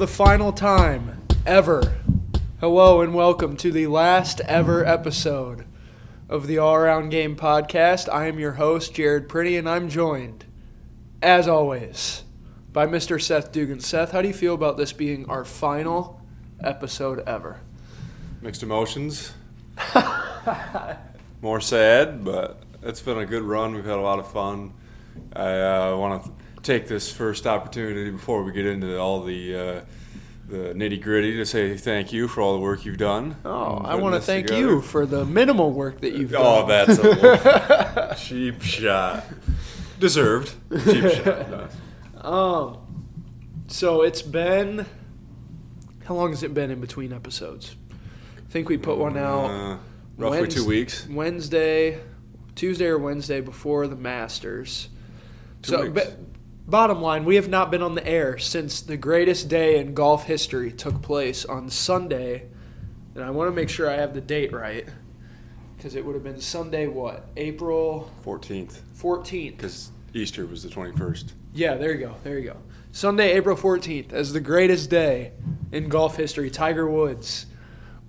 the final time ever. Hello and welcome to the last ever episode of the All Around Game podcast. I am your host, Jared Pretty, and I'm joined, as always, by Mr. Seth Dugan. Seth, how do you feel about this being our final episode ever? Mixed emotions. More sad, but it's been a good run. We've had a lot of fun. I uh, want to take this first opportunity before we get into all the uh, the nitty gritty to say thank you for all the work you've done. Oh, I want to thank together. you for the minimal work that you've done. Oh, that's a cheap shot. Deserved. Cheap shot. Um, so it's been how long has it been in between episodes? I think we put one out Uh, roughly Wednes- two weeks. Wednesday, Tuesday or Wednesday before the Masters. Two so, weeks. but bottom line, we have not been on the air since the greatest day in golf history took place on Sunday, and I want to make sure I have the date right because it would have been Sunday what April 14th, fourteenth. because Easter was the 21st. Yeah, there you go. There you go. Sunday, April 14th, as the greatest day in golf history. Tiger Woods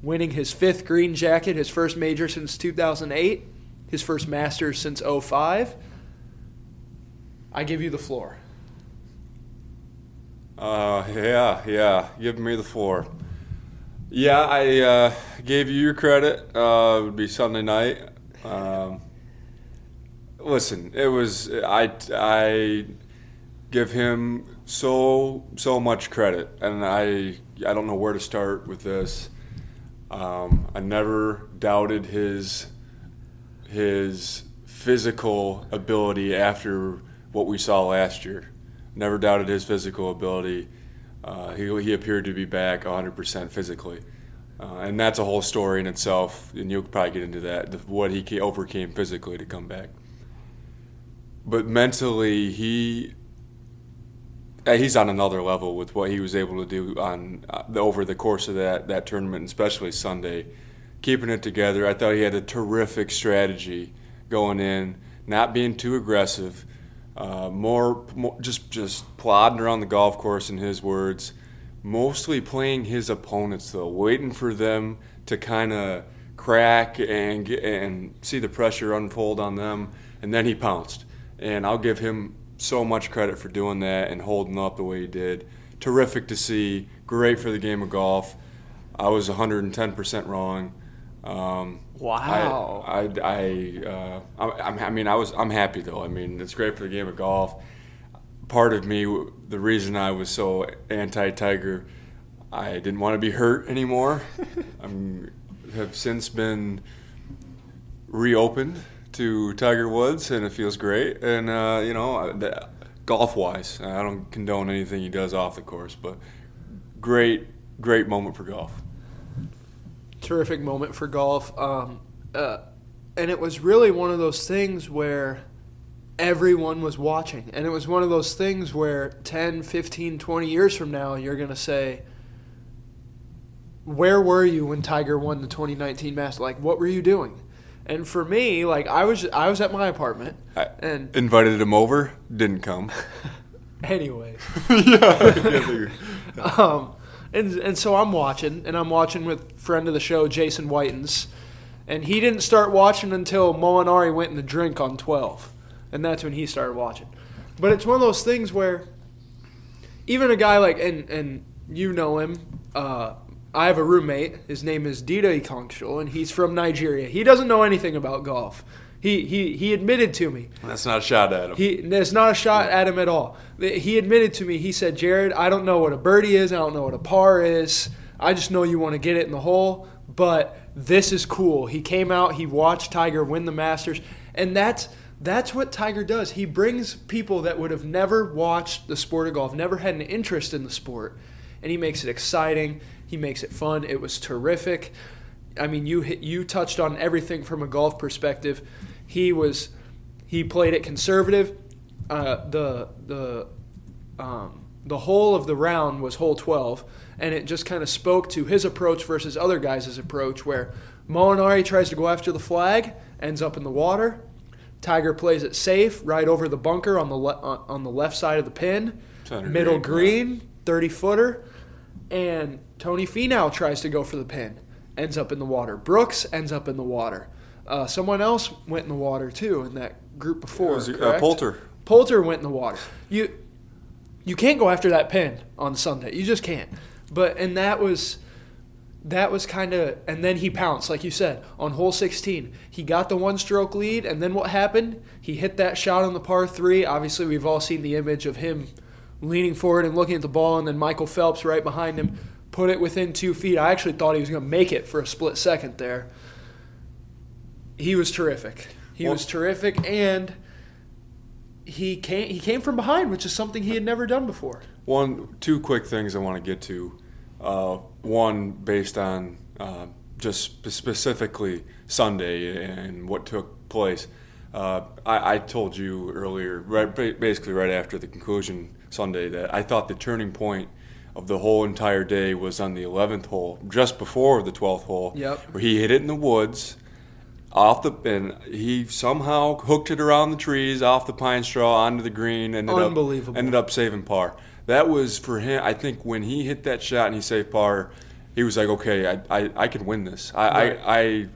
winning his fifth green jacket, his first major since 2008, his first Masters since 05. I give you the floor. Uh, yeah, yeah. Give me the floor. Yeah, I uh, gave you your credit. Uh, it would be Sunday night. Um, listen, it was I. I give him so so much credit, and I I don't know where to start with this. Um, I never doubted his his physical ability after what we saw last year. Never doubted his physical ability. Uh, he, he appeared to be back 100% physically. Uh, and that's a whole story in itself, and you'll probably get into that, what he overcame physically to come back. But mentally, he uh, he's on another level with what he was able to do on uh, over the course of that, that tournament, especially Sunday. Keeping it together, I thought he had a terrific strategy going in, not being too aggressive, uh, more, more just just plodding around the golf course, in his words, mostly playing his opponents though, waiting for them to kind of crack and and see the pressure unfold on them, and then he pounced. And I'll give him so much credit for doing that and holding up the way he did. Terrific to see. Great for the game of golf. I was 110% wrong. Um, Wow. I, I, I, uh, I, I'm- mean, I was, I'm happy though. I mean, it's great for the game of golf. Part of me, the reason I was so anti-Tiger, I didn't want to be hurt anymore. I'm, have since been reopened to Tiger Woods, and it feels great. And uh, you know, golf-wise, I don't condone anything he does off the course, but great, great moment for golf. Terrific moment for golf. Um, uh, and it was really one of those things where everyone was watching. And it was one of those things where 10, 15, 20 years from now, you're going to say, where were you when Tiger won the 2019 Masters? Like, what were you doing? And for me, like, I was I was at my apartment, I and invited him over, didn't come. anyway. yeah, um, and and so I'm watching, and I'm watching with friend of the show Jason Whitens, and he didn't start watching until Molinari went in the drink on 12, and that's when he started watching. But it's one of those things where even a guy like and and you know him. Uh, I have a roommate. His name is Dida Ikongshul, and he's from Nigeria. He doesn't know anything about golf. He he he admitted to me That's not a shot at him. he there's not a shot at him at all. He admitted to me. He said, "Jared, I don't know what a birdie is. I don't know what a par is. I just know you want to get it in the hole. But this is cool." He came out. He watched Tiger win the Masters, and that's that's what Tiger does. He brings people that would have never watched the sport of golf, never had an interest in the sport, and he makes it exciting. He makes it fun. It was terrific. I mean, you hit, you touched on everything from a golf perspective. He was he played it conservative. Uh, the the um, the whole of the round was hole 12, and it just kind of spoke to his approach versus other guys' approach, where Molinari tries to go after the flag, ends up in the water. Tiger plays it safe, right over the bunker on the le- on the left side of the pin, middle green, green, 30 footer. and Tony Finau tries to go for the pin, ends up in the water. Brooks ends up in the water. Uh, someone else went in the water too in that group before. Was uh. Poulter. Poulter went in the water. You you can't go after that pin on Sunday. You just can't. But and that was that was kind of and then he pounced like you said on hole 16. He got the one stroke lead and then what happened? He hit that shot on the par 3. Obviously, we've all seen the image of him leaning forward and looking at the ball and then Michael Phelps right behind him put it within 2 feet. I actually thought he was going to make it for a split second there. He was terrific. He Well- was terrific and he came he came from behind, which is something he had never done before. One, two quick things I want to get to. Uh, one based on uh, just specifically Sunday and what took place. Uh, I, I told you earlier, right, basically right after the conclusion Sunday, that I thought the turning point of the whole entire day was on the 11th hole, just before the 12th hole, Yep. where he hit it in the woods off the and he somehow hooked it around the trees off the pine straw onto the green ended Unbelievable. up ended up saving par that was for him i think when he hit that shot and he saved par he was like okay i i, I can win this I, Right. I i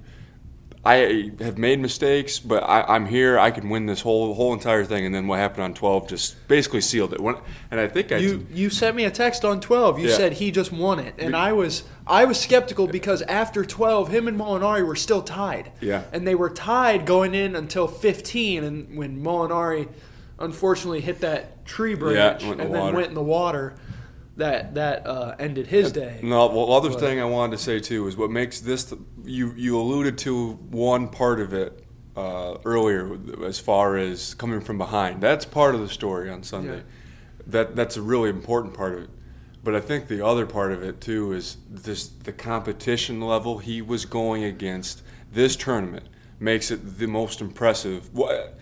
I have made mistakes, but I, I'm here. I can win this whole whole entire thing. And then what happened on 12 just basically sealed it. When, and I think I You you sent me a text on 12. You Yeah. said he just won it, and I was I was skeptical because after 12, him and Molinari were still tied. Yeah. and they were tied going in until 15, and when Molinari unfortunately hit that tree branch in and the then water. went in the water, that that uh, ended his day. No, well, other But- thing I wanted to say too is what makes this. You you alluded to one part of it uh, earlier, as far as coming from behind. That's part of the story on Sunday. Yeah. That that's a really important part of it. But I think the other part of it too is this the competition level he was going against. This tournament makes it the most impressive. What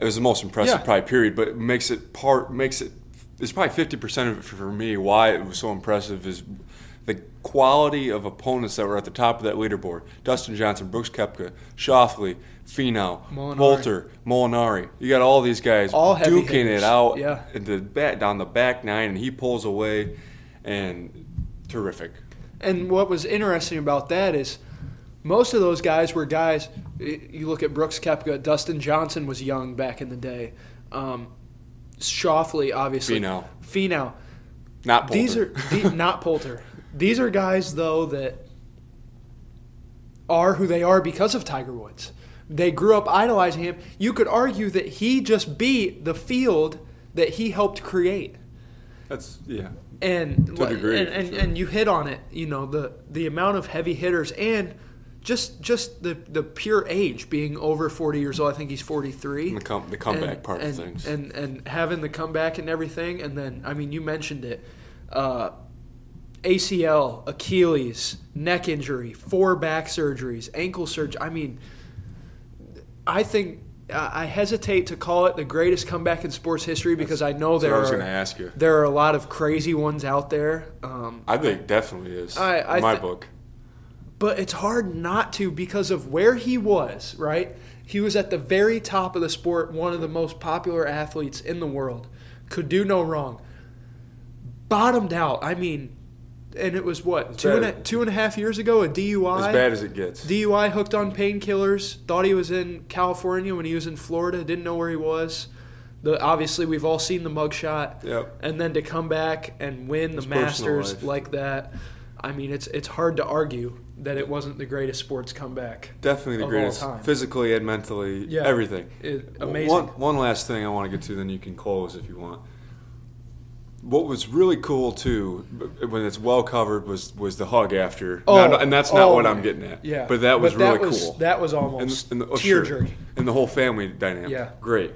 it was the most impressive Yeah. probably period, but it makes it part makes it. It's probably fifty percent of it for me. Why it was so impressive is the quality of opponents that were at the top of that leaderboard: Dustin Johnson, Brooks Koepka, Schauffele, Finau, Molinari. Poulter, Molinari. You got all these guys All duking hitters. it out Yeah. in the back down the back nine, and he pulls away, and terrific. And what was interesting about that is most of those guys were guys. You look at Brooks Koepka, Dustin Johnson was young back in the day. Um, Schauffele, obviously. Finau. Finau. Not Poulter. These are the, not Poulter. These are guys though that are who they are because of Tiger Woods. They grew up idolizing him. You could argue that he just beat the field that he helped create. That's yeah. And To a degree, and, and, sure. and you hit on it. You know the the amount of heavy hitters and just just the the pure age being over 40 years old. I think he's 43 And the, com- the comeback and, part and, of things. and and having the comeback and everything, and then I mean, you mentioned it, uh, ACL, Achilles, neck injury, four back surgeries, ankle surgery. I mean, I think I I hesitate to call it the greatest comeback in sports history because I know That's there I was are going to ask you. there are a lot of crazy ones out there. Um, I think definitely is. I- I in my thi- book. But it's hard not to because of where he was, right? He was at the very top of the sport, one of the most popular athletes in the world, could do no wrong. Bottomed out. I mean, and it was what two and a, two and a half years ago a DUI. As bad as it gets. DUI hooked on painkillers. Thought he was in California when he was in Florida. Didn't know where he was. The obviously we've all seen the mugshot. Yep. And then to come back and win the Masters like that, I mean it's it's hard to argue that it wasn't the greatest sports comeback. Definitely the greatest, time. physically and mentally, Yeah. everything. It, One- amazing. One, last thing I want to get to, then you can close if you want. What was really cool too, when it's well covered, was was the hug after, Oh, Not- and that's not oh what I'm getting at. Yeah, but that was really was, cool. That was and, almost and the, oh, tear sure. jerky. and the whole family dynamic. Yeah. great.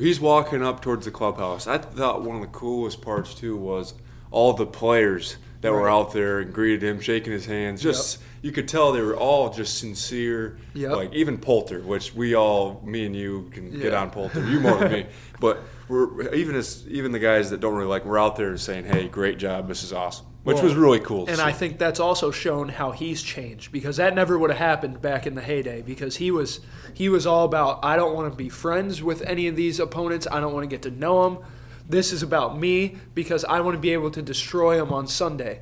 He's walking up towards the clubhouse. I thought one of the coolest parts too was all the players that were out there and greeted him, shaking his hands. Just you could tell they were all just sincere. Yep. Like even Poulter, which we all, me and you, can get on Poulter. You more than me, but we're even as even the guys that don't really like, we're out there saying, "Hey, great job, this is awesome," which Well, was really cool. And see. I think that's also shown how he's changed because that never would have happened back in the heyday because he was he was all about I don't want to be friends with any of these opponents. I don't want to get to know them. This is about me because I want to be able to destroy him on Sunday.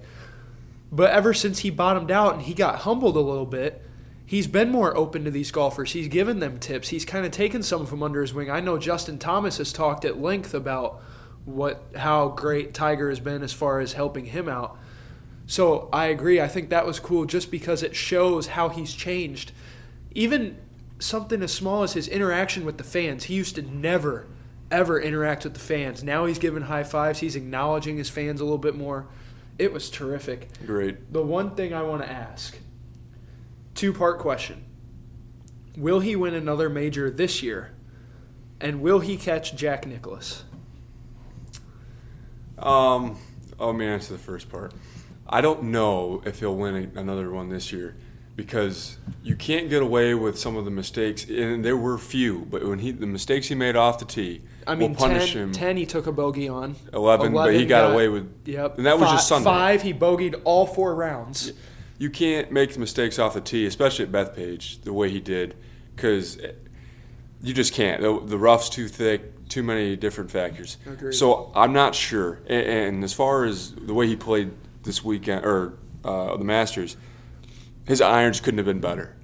But ever since he bottomed out and he got humbled a little bit, he's been more open to these golfers. He's given them tips. He's kind of taken some of them under his wing. I know Justin Thomas has talked at length about what how great Tiger has been as far as helping him out. So I agree. I think that was cool just because it shows how he's changed. Even something as small as his interaction with the fans. He used to never, ever interact with the fans. Now he's giving high fives. He's acknowledging his fans a little bit more. It was terrific. Great. The one thing I want to ask two part question Will he win another major this year? And will he catch Jack Nicklaus? Um, oh, let me answer the first part. I don't know if he'll win another one this year because you can't get away with some of the mistakes, and there were few. But when he the mistakes he made off the tee, I mean, punish 10, him. 10 he took a bogey on. 11, but he got, away with. Yep. and that was just Sunday. Five, he bogeyed all four rounds. You can't make mistakes off the tee, especially at Bethpage, the way he did, because you just can't. The, the rough's too thick, too many different factors. Agreed. So I'm not sure. And, and as far as the way he played this weekend or uh, the Masters, his irons couldn't have been better.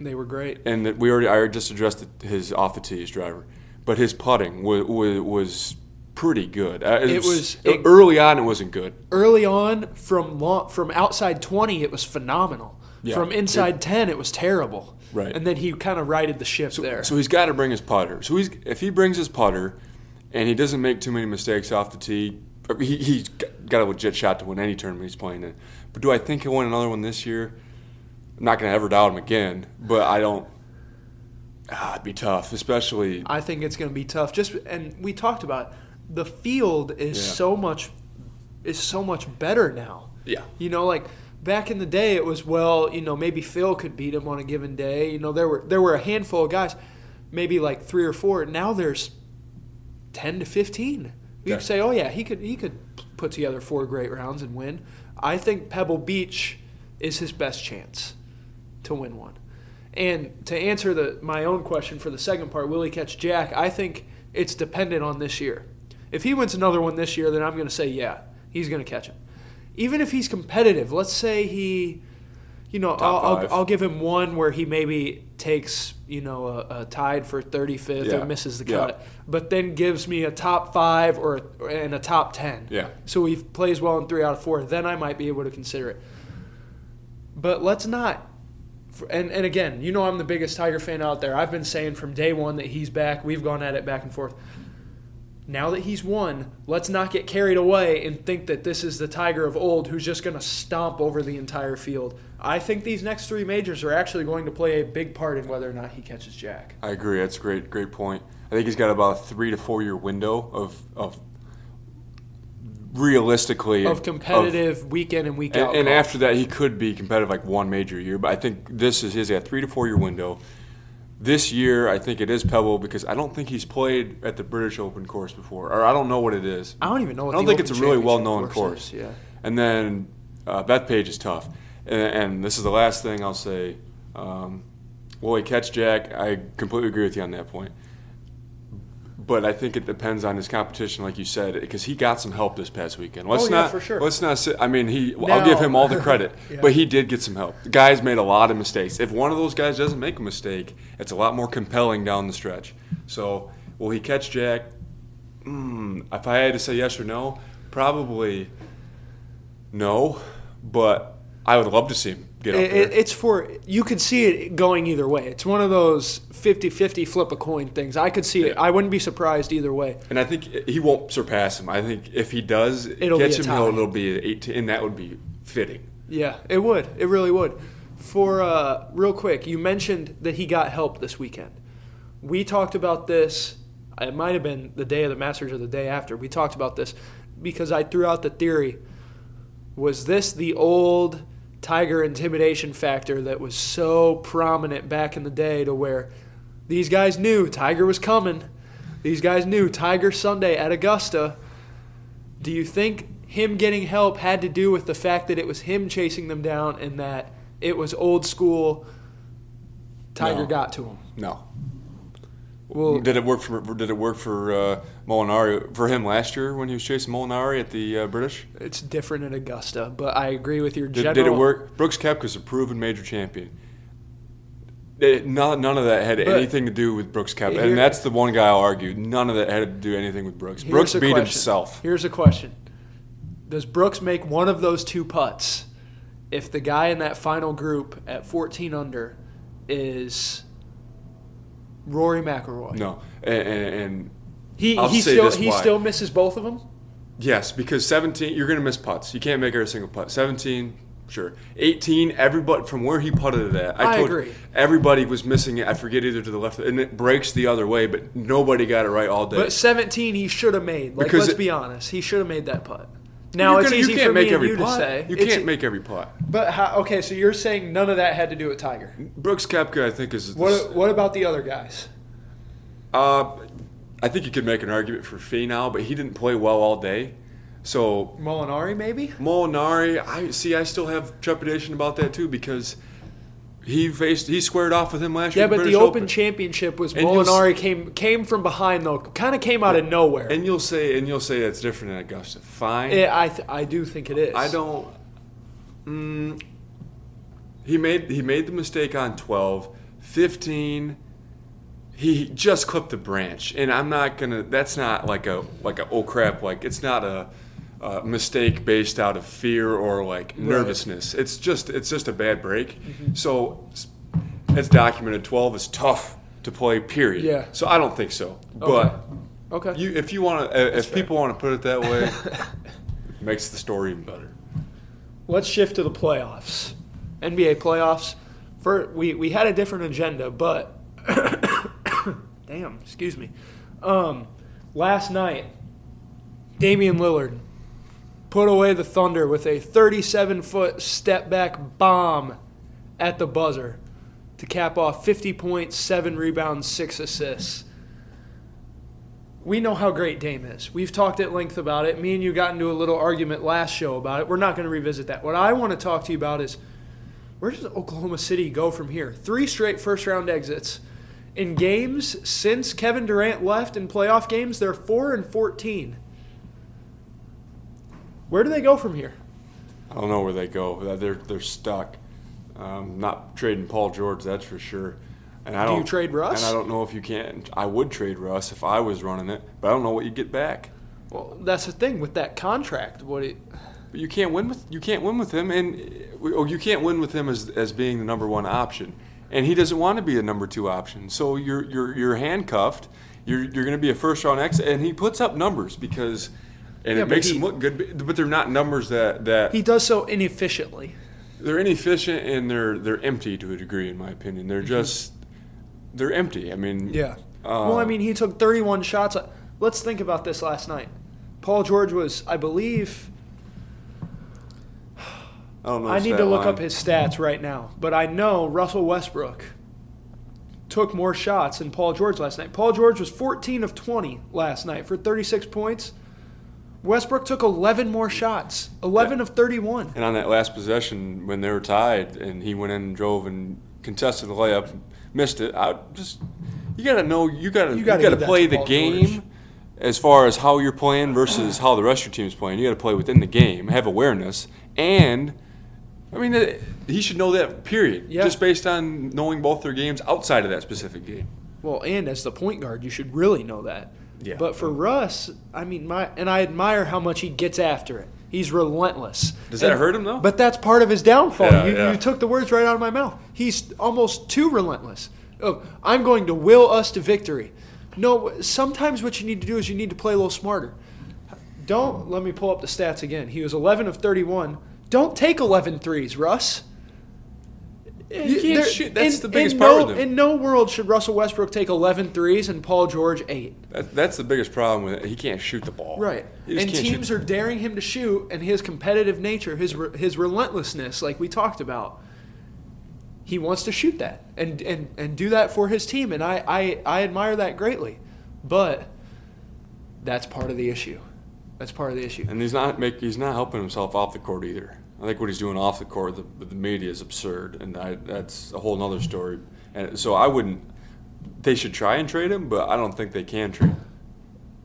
They were great. And that we already, I just addressed his off the tee, his driver, but his putting was was, was pretty good. Uh, It was- it- early on. It wasn't good. Early on, from long, from outside 20, it was phenomenal. Yeah. From inside 10, it was terrible. Right. And then he kind of righted the ship there. So he's got to bring his putter. So he's if he brings his putter, and he doesn't make too many mistakes off the tee, he, he's got a legit shot to win any tournament he's playing in. But do I think he'll win another one this year? I'm not going to ever doubt him again, but I don't. Ah, it'd be tough, especially. I think it's going to be tough. Just and we talked about it. the field is Yeah. so much is so much better now. Yeah. You know, like back in the day, it was well, you know, maybe Phil could beat him on a given day. You know, there were there were a handful of guys, maybe like three or four. Now there's ten to fifteen. You Yeah. could say, oh yeah, he could he could put together four great rounds and win. I think Pebble Beach is his best chance to win one. And to answer the my own question for the second part, will he catch Jack? I think it's dependent on this year. If he wins another one this year, then I'm going to say yeah, he's going to catch him. Even if he's competitive, let's say he, you know, I'll, I'll. I'll give him one where he maybe takes, you know, a, a tied for 35th Yeah. or misses the Yeah. cut, but then gives me a top five or a, and a top 10. Yeah. So he plays well in three out of four, then I might be able to consider it. But let's not. And, and again, you know I'm the biggest Tiger fan out there. I've been saying from day one that he's back. We've gone at it back and forth. Now that he's won, let's not get carried away and think that this is the Tiger of old who's just going to stomp over the entire field. I think these next three majors are actually going to play a big part in whether or not he catches Jack. I agree. That's a great, great point. I think he's got about a three to four year window of of realistically Of competitive week in and week And, out. and after that, he could be competitive like one major year. But I think this is his got three to four year window. This year, I think it is Pebble because I don't think he's played at the British Open course before, or I don't know what it is. I don't even know what it is. I don't think Open it's a really well known course course. yeah. And then uh, Bethpage is tough. And, and this is the last thing I'll say. Um, will he catch Jack? I completely agree with you on that point. But I think it depends on his competition, like you said, because he got some help this past weekend. Let's Oh, yeah, not, for sure. Let's not. Sit, I mean, he. I'll give him all the credit, Yeah. but he did get some help. The guys made a lot of mistakes. If one of those guys doesn't make a mistake, it's a lot more compelling down the stretch. So, will he catch Jack? Mm, if I had to say yes or no, probably no. But I would love to see him get It, it's for you could see it going either way. It's one of those 50-50 flip a coin things. I could see it. I wouldn't be surprised either way. and I think he won't surpass him. I think if he does It'll be catch him, he'll, it'll be an 18, and that would be fitting. Yeah, it would. It really would. For uh, real quick, you mentioned that he got help this weekend. We talked about this. It might have been the day of the Masters or the day after. We talked about this because I threw out the theory. Was this the old Tiger intimidation factor that was so prominent back in the day to where these guys knew Tiger was coming? These guys knew Tiger Sunday at Augusta. Do you think him getting help had to do with the fact that it was him chasing them down and that it was old school Tiger No. got to him? No. Well- did it work for did it work for uh, Molinari for him last year when he was chasing Molinari at the uh, British? It's different at Augusta, but I agree with your Did, general. did it work? Brooks Koepka's a proven major champion. It, none, none of that had But- anything to do with Brooks Koepka, and that's the one guy I'll argue. None of that had to do anything with Brooks. Brooks beat question. himself. Here's a question: Does Brooks make one of those two putts if the guy in that final group at 14 under is Rory McIlroy? No, and, and, and he I'll he still he why. still misses both of them. yes, because 17, you're going to miss putts. You can't make every single putt. 17, sure. 18, everybody from where he putted it at. I told agree. Everybody was missing it. I forget either to the left, and it breaks the other way, but nobody got it right all day. But 17 he should have made. Like Because let's it- be honest, he should have made that putt. Now You're it's gonna- easy you can't for make me and every you putt. to say. You It's- can't make every putt. But how, okay, so you're saying none of that had to do with Tiger. Brooks Koepka, I think, is What what about the other guys? Uh, I think you could make an argument for Finau, but he didn't play well all day. So Molinari maybe? Molinari, I see. I still have trepidation about that too because he faced he squared off with him last Yeah, year. at but the British Open Championship was And Molinari came came from behind though, kind of came out of nowhere. And you'll say and you'll say that's different in Augusta. Fine. Yeah, I th- I do think it is. I don't. Mm, he made he made the mistake on 12, 15. He just clipped the branch, and I'm not gonna. That's not like a like a oh crap. Like it's not a, a mistake based out of fear or like nervousness. It's just it's just a bad break. Mm-hmm. So it's documented. 12 is tough to play. Period. Yeah. So I don't think so. But Okay. you, if you want to, if fair. people want to put it that way, it makes the story even better. Let's shift to the playoffs. NBA playoffs. For we we had a different agenda, but damn, excuse me. Um, last night, Damian Lillard put away the Thunder with a 37 foot step back bomb at the buzzer to cap off 50 points, seven rebounds, six assists. We know how great Dame is. We've talked at length about it. Me and you got into a little argument last show about it. We're not going to revisit that. What I want to talk to you about is where does Oklahoma City go from here? Three straight first round exits. In games since Kevin Durant left in playoff games, they're 4 and 14. Where do they go from here? I don't know where they go. They're they're stuck. Um, not trading Paul George, that's for sure. And I Do you don't trade Russ? And I don't know if you can. I would trade Russ if I was running it, but I don't know what you get back. Well, that's the thing with that contract. What it, But you can't win with you can't win with him, and or you can't win with him as as being the number one option, and he doesn't want to be a number two option. So you're you're you're handcuffed. You're you're going to be a first round exit, and he puts up numbers because, and Yeah, it makes he- him look good, but they're not numbers that that he does so inefficiently. they're inefficient and they're they're empty to a degree, in my opinion. They're just they're empty. I mean, Yeah. uh, well, I mean, he took 31 shots. Let's think about this last night. Paul George was, I believe, I don't know. I need to look line. up his stats right now, but I know Russell Westbrook took more shots than Paul George last night. Paul George was 14 of 20 last night for 36 points. Westbrook took 11 more shots, 11 of 31. And on that last possession, when they were tied, and he went in and drove and contested the layup, missed it. I just you got to know you got to You you gotta gotta play the game George. as far as how you're playing versus how the rest of your team's playing. You got to play within the game, have awareness, and I mean it, he should know that. Period. Yeah. Just based on knowing both their games outside of that specific game. Well, and as the point guard, you should really know that. Yeah. But for Russ, I mean, my and I admire how much he gets after it. He's relentless. Does that And- hurt him though? But that's part of his downfall. Yeah, you, yeah. you took the words right out of my mouth. He's almost too relentless. Oh, I'm going to will us to victory. No, sometimes what you need to do is you need to play a little smarter. Don't let me pull up the stats again. He was 11 of 31. Don't take 11 threes, Russ. You can't There- shoot. That's in- the biggest in part no, with him. In no world should Russell Westbrook take 11 threes and Paul George 8. That, that's the biggest problem with it. He can't shoot the ball. Right. And can't shoot teams are daring him to shoot, and his competitive nature, his re- his relentlessness, like we talked about, he wants to shoot that and and, and do that for his team, and I, I I admire that greatly, but that's part of the issue. That's part of the issue. And he's not make he's not helping himself off the court either. I think what he's doing off the court, the, the media is absurd, and I, that's a whole other story. And so I wouldn't. they should try and trade him, but I don't think they can trade. him.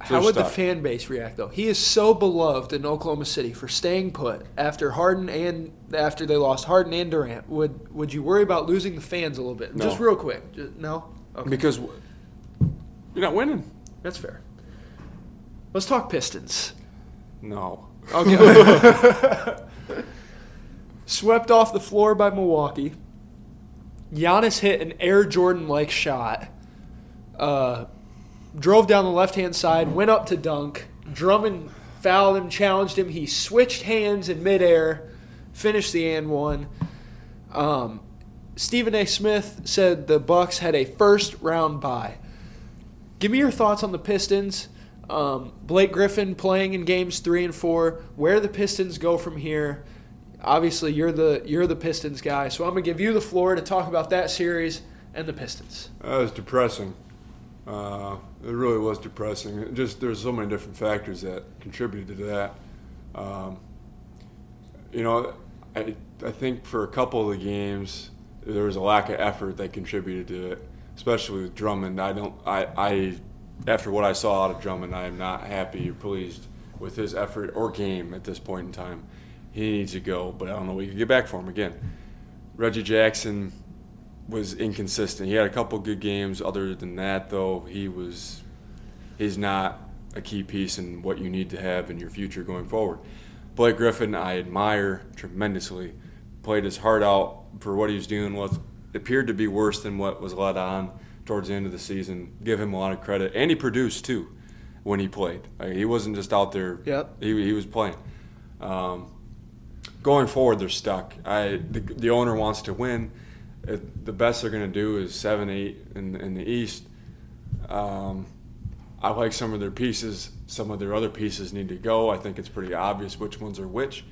So How would the fan base react though? He is so beloved in Oklahoma City for staying put after Harden and after they lost Harden and Durant. Would would you worry about losing the fans a little bit? No. Just real quick. Just, no. Okay. because you're not winning. That's fair. Let's talk Pistons. No. Okay. Swept off the floor by Milwaukee. Giannis hit an Air Jordan like shot. Uh, drove down the left hand side, went up to dunk. Drummond fouled him, challenged him. He switched hands in midair, finished the and one. Um, Stephen A. Smith said the Bucks had a first round bye. Give me your thoughts on the Pistons. Um, Blake Griffin playing in games three and four. Where the Pistons go from here? Obviously, you're the you're the Pistons guy, so I'm gonna give you the floor to talk about that series and the Pistons. That was depressing. Uh, it really was depressing. It just there's so many different factors that contributed to that. Um, you know, I I think for a couple of the games there was a lack of effort that contributed to it, especially with Drummond. I don't I I after what I saw out of Drummond, I am not happy or pleased with his effort or game at this point in time. He needs to go, but I don't know we can get back for him again. Reggie Jackson was inconsistent. He had a couple good games. Other than that, though, he was he's not a key piece in what you need to have in your future going forward. Blake Griffin, I admire tremendously. Played his heart out for what he was doing. What appeared to be worse than what was let on towards the end of the season. Give him a lot of credit, and he produced too when he played. Like, he wasn't just out there. Yep. He, he was playing. Um, going forward, they're stuck. I the, the owner wants to win. It, the best they're going to do is seven, eight in, in the East. Um, I like some of their pieces. Some of their other pieces need to go. I think it's pretty obvious which ones are which.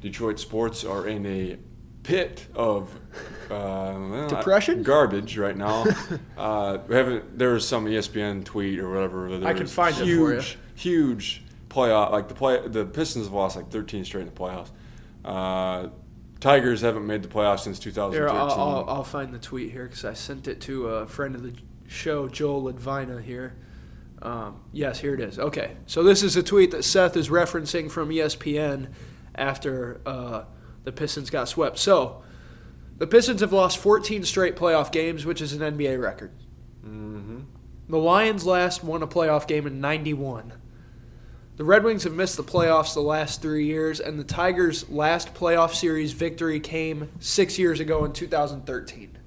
Detroit sports are in a pit of uh, Depression? garbage right now. uh, we haven't. There was some ESPN tweet or whatever. I can was find it for huge, you. huge playoff. Like the play, the Pistons have lost like 13 straight in the playoffs. Uh, Tigers haven't made the playoffs since 2013. Here, I'll, I'll, I'll find the tweet here because I sent it to a friend of the show, Joel Advina here. Um, yes, here it is. Okay, so this is a tweet that Seth is referencing from ESPN after uh, the Pistons got swept. So, the Pistons have lost 14 straight playoff games, which is an NBA record. hmm The Lions last won a playoff game in 91. The Red Wings have missed the playoffs the last three years, and the Tigers' last playoff series victory came six years ago in 2013.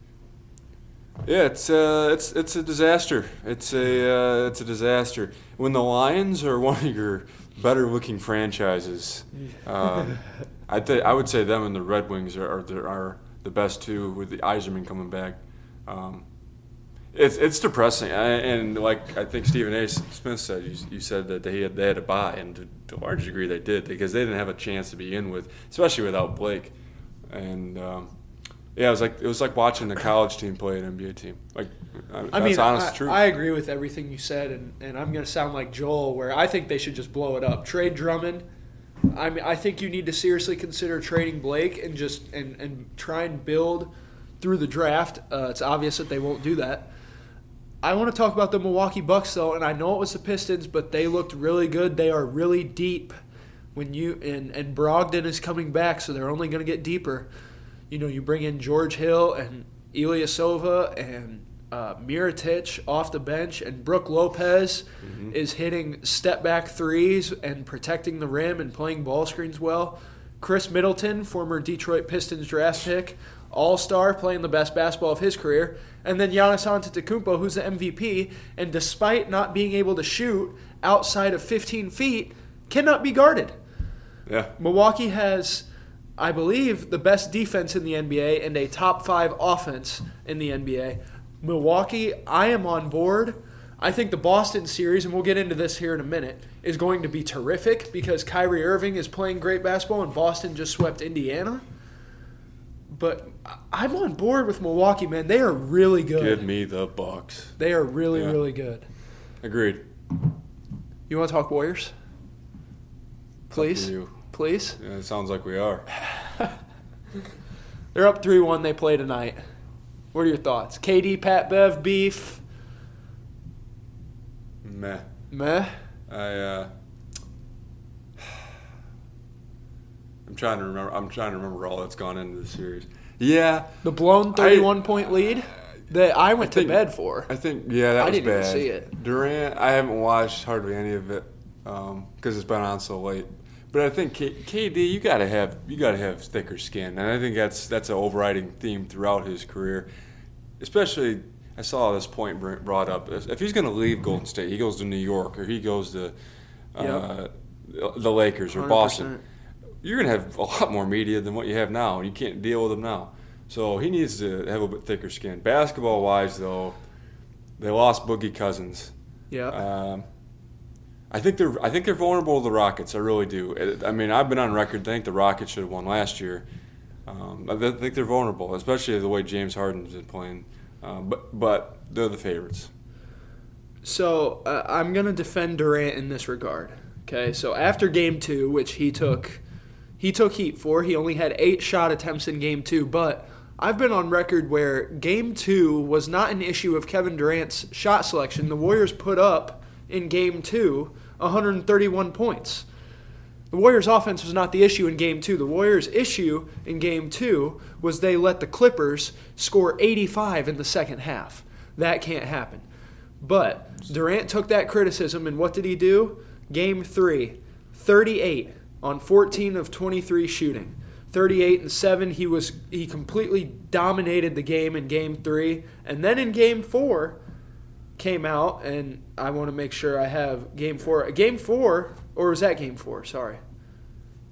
Yeah, it's uh, it's it's a disaster. It's a uh, it's a disaster. When the Lions are one of your better looking franchises, um, I th- I would say them and the Red Wings are are, the- are the best two with the Yzerman coming back. Um, it's it's depressing, I, and like I think Stephen A. Smith said, you, you said that they had they had to buy, and to, to a large degree they did because they didn't have a chance to be in with, especially without Blake, and. Um, yeah, it was like it was like watching the college team play an NBA team. Like, I, that's I mean, honest I, truth. I agree with everything you said, and, and I'm going to sound like Joel, where I think they should just blow it up. Trade Drummond. I mean, I think you need to seriously consider trading Blake and just and, and try and build through the draft. Uh, it's obvious that they won't do that. I want to talk about the Milwaukee Bucks though, and I know it was the Pistons, but they looked really good. They are really deep. When you and and Brogdon is coming back, so they're only going to get deeper. You know, you bring in George Hill and Ilyasova and uh, Mirotic off the bench, and Brook Lopez Mhm. is hitting step back threes and protecting the rim and playing ball screens well. Khris Middleton, former Detroit Pistons draft pick, all star, playing the best basketball of his career. And then Giannis Antetokounmpo, who's the MVP, and despite not being able to shoot outside of 15 feet, cannot be guarded. yeah, Milwaukee has, I believe, the best defense in the NBA and a top five offense in the NBA. Milwaukee, I am on board. I think the Boston series, and we'll get into this here in a minute, is going to be terrific because Kyrie Irving is playing great basketball and Boston just swept Indiana. But I'm on board with Milwaukee, man. They are really good. give me the Bucks. They are really, Yeah. really good. Agreed. You want to talk Warriors? Please? Please? Yeah, it sounds like we are. They're up 3 1. They play tonight. What are your thoughts? KD, Pat Bev, beef. Meh. Meh. I uh, I'm trying to remember. I'm trying to remember all that's gone into the series. Yeah, The blown 31 point lead that I went I think- to bed for. I think yeah, that I was didn't even see it. Durant, I haven't watched hardly any of it because it's been on so late. But I think K- KD, you gotta have you gotta have thicker skin, and I think that's that's an overriding theme throughout his career. Especially, I saw this point brought up. If he's gonna leave Golden State, he goes to New York or he goes to uh, the Lakers or Boston. 100%. You're gonna have a lot more media than what you have now, and you can't deal with them now. So he needs to have a bit thicker skin. Basketball wise, though, they lost Boogie Cousins. Yeah. Um, I think they're I think they're vulnerable to the Rockets. I really do. I mean, I've been on record. I think the Rockets should have won last year. Um, I think they're vulnerable, especially the way James Harden's been playing. Um, but but they're the favorites. So uh, I'm gonna defend Durant in this regard. Okay, so after Game Two, which he took, he took heat for. He only had eight shot attempts in Game Two, but I've been on record where Game Two was not an issue of Kevin Durant's shot selection. The Warriors put up in Game Two 131 points. The Warriors' offense was not the issue in Game Two. The Warriors' issue in Game Two was they let the Clippers score 85 in the second half. That can't happen. But Durant took that criticism, and what did he do? Game three, 38 on 14 of 23 shooting. 38 and 7 he was he completely dominated the game in game 3 and then in game 4 came out and I want to make sure I have game 4 game 4 or was that game 4 sorry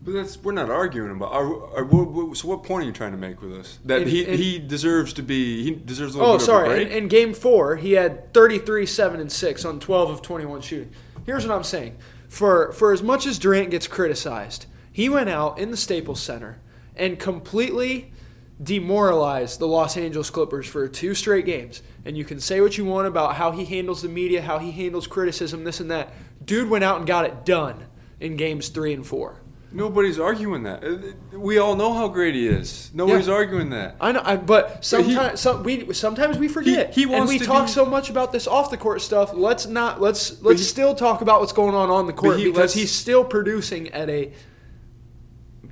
But that's we're not arguing about. Are, are, what- so what point are you trying to make with this? That In- he, in- he deserves to be. He deserves a little Oh, bit sorry. of a In, in game four, he had 33, 7, and 6 on 12 of 21 shooting. Here's what I'm saying. For, for as much as Durant gets criticized, he went out in the Staples Center and completely demoralized the Los Angeles Clippers for two straight games. And you can say what you want about how he handles the media, how he handles criticism, this and that. Dude went out and got it done in games three and four. Nobody's arguing that. Uh, We all know how great he is. Nobody's Yeah. arguing that. I know, I, but he- sometimes some, we sometimes we forget, he and wants we to talk be- so much about this off the court stuff. Let's not let's let's he- still talk about what's going on on the court he because he's still producing at a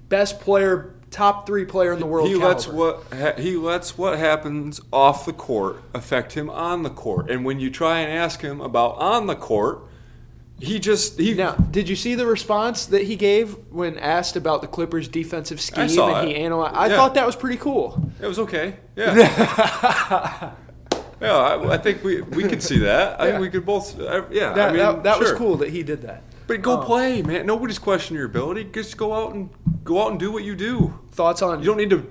best player, top three player in the world. He caliber. lets what ha- he lets what happens off the court affect him on the court. And when you try and ask him about on the court, he just he Now, did you see the response that he gave when asked about the Clippers' defensive scheme? saw and it. he analyzed. I Yeah. thought that was pretty cool. it was okay. Yeah. yeah, I, I think we we could see that. I Yeah. think we could both. Uh, yeah, That, I mean, that, that was cool that he did that. But go Um, play, man. Nobody's questioning your ability. Just go out and go out and do what you do. Thoughts on You don't need to